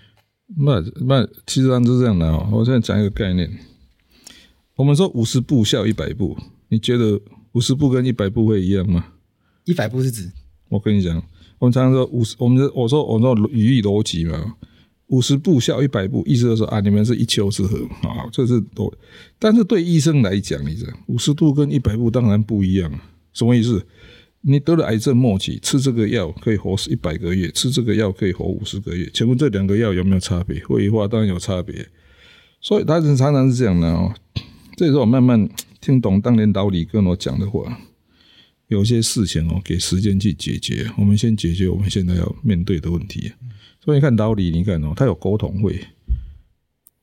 那那其实上是这样的哦。我现在讲一个概念，我们说五十步笑一百步，你觉得五十步跟一百步会一样吗？一百步是指？我跟你讲，我们常常说五十，我们我说我说语义逻辑嘛，五十步笑一百步，意思就是说啊，你们是一丘之貉啊，这是多。但是对医生来讲，你知道五十度跟一百步当然不一样。什么意思？你得了癌症末期，吃这个药可以活一百个月，吃这个药可以活五十个月。请问这两个药有没有差别？废话，当然有差别。所以他人常常是这样的哦。这时候慢慢听懂当年老李跟我讲的话，有些事情哦，给时间去解决。我们先解决我们现在要面对的问题。所以你看老李，你看哦，他有沟通会，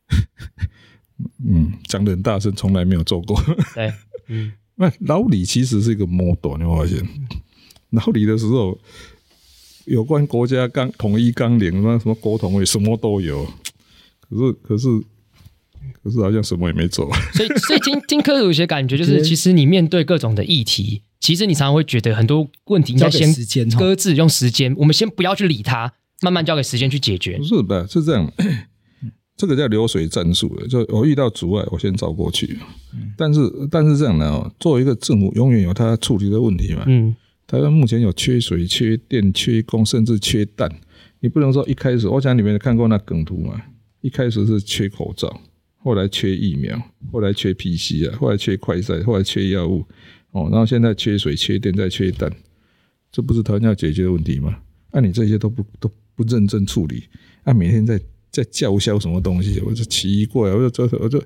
嗯，讲得很大声，从来没有做过。对，嗯。那老李其实是一个 model，你会发现，老李的时候，有关国家纲统一纲领，什么什么国统会，什么都有。可是，可是，可是好像什么也没做。所以，所以听听柯主席感觉就是，其实你面对各种的议题，其实你常常会觉得很多问题应该先搁置，用时间，我们先不要去理它，慢慢交给时间去解决。不是的？是这样。这个叫流水战术的，就我遇到阻碍，我先找过去。但是，但是这样的哦，作为一个政府，永远有他处理的问题嘛。嗯。台湾目前有缺水、缺电、缺工，甚至缺蛋。你不能说一开始，我想你们看过那梗图嘛？一开始是缺口罩，后来缺疫苗，后来缺 PC 啊，后来缺快筛，后来缺药物。哦，然后现在缺水、缺电，再缺蛋，这不是台湾要解决的问题吗？那、啊、你这些都不都不认真处理，啊，每天在。在叫嚣什么东西？我就奇怪，我就这我就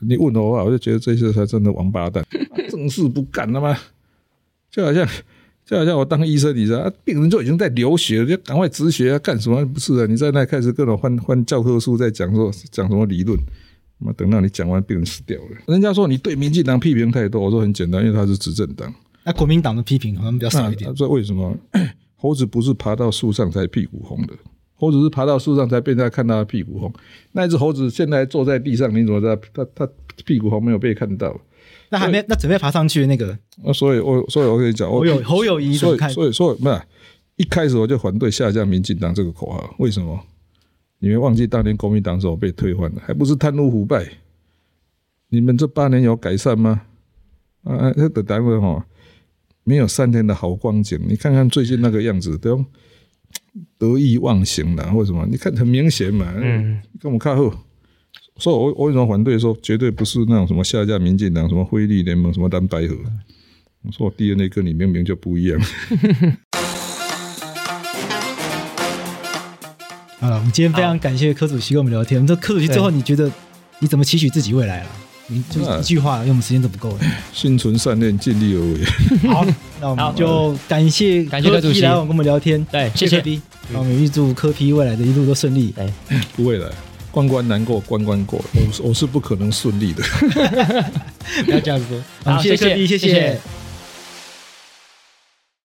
你问我话，我就觉得这些才真的王八蛋，正事不干了吗？就好像就好像我当医生，你知道，啊病人就已经在流血了，就赶快止血啊，干什么？不是啊，你在那开始各种换换教科书，在讲说讲什么理论？那等到你讲完，病人死掉了。人家说你对民进党批评太多，我说很简单，因为他是执政党。那国民党的批评好像比较少一点。这为什么？猴子不是爬到树上才屁股红的。猴子是爬到树上才被人家看到他屁股红，那一只猴子现在坐在地上，你怎么知道它它屁股红没有被看到？那还没那准备爬上去那个？啊，所以我所以我跟你讲，我有侯友谊，所以所以所以不是一开始我就反对下降民进党这个口号，为什么？你们忘记当年国民党时候被推翻了，还不是贪污腐败？你们这八年有改善吗？啊，这个单位哈，没有三天的好光景。你看看最近那个样子，对。得意忘形了，为什么？你看很明显嘛，嗯，跟我们看后，所以我我为什么反对说绝对不是那种什么下架民进党什么辉绿联盟什么蓝白合？我说我 DNA 跟你明明就不一样。好了，我们今天非常感谢柯主席跟我们聊天。那柯主席最后你觉得你怎么期许自己未来了？你就一句话，因为我们时间都不够了。心存善念，尽力而为。好，那我们就感谢感谢柯主席来跟我们聊天。对，谢谢 B。那我们预祝科皮未来的一路都顺利。对，未来关关难过关关过，我我是不可能顺利的。不要这样说。好，谢谢谢谢。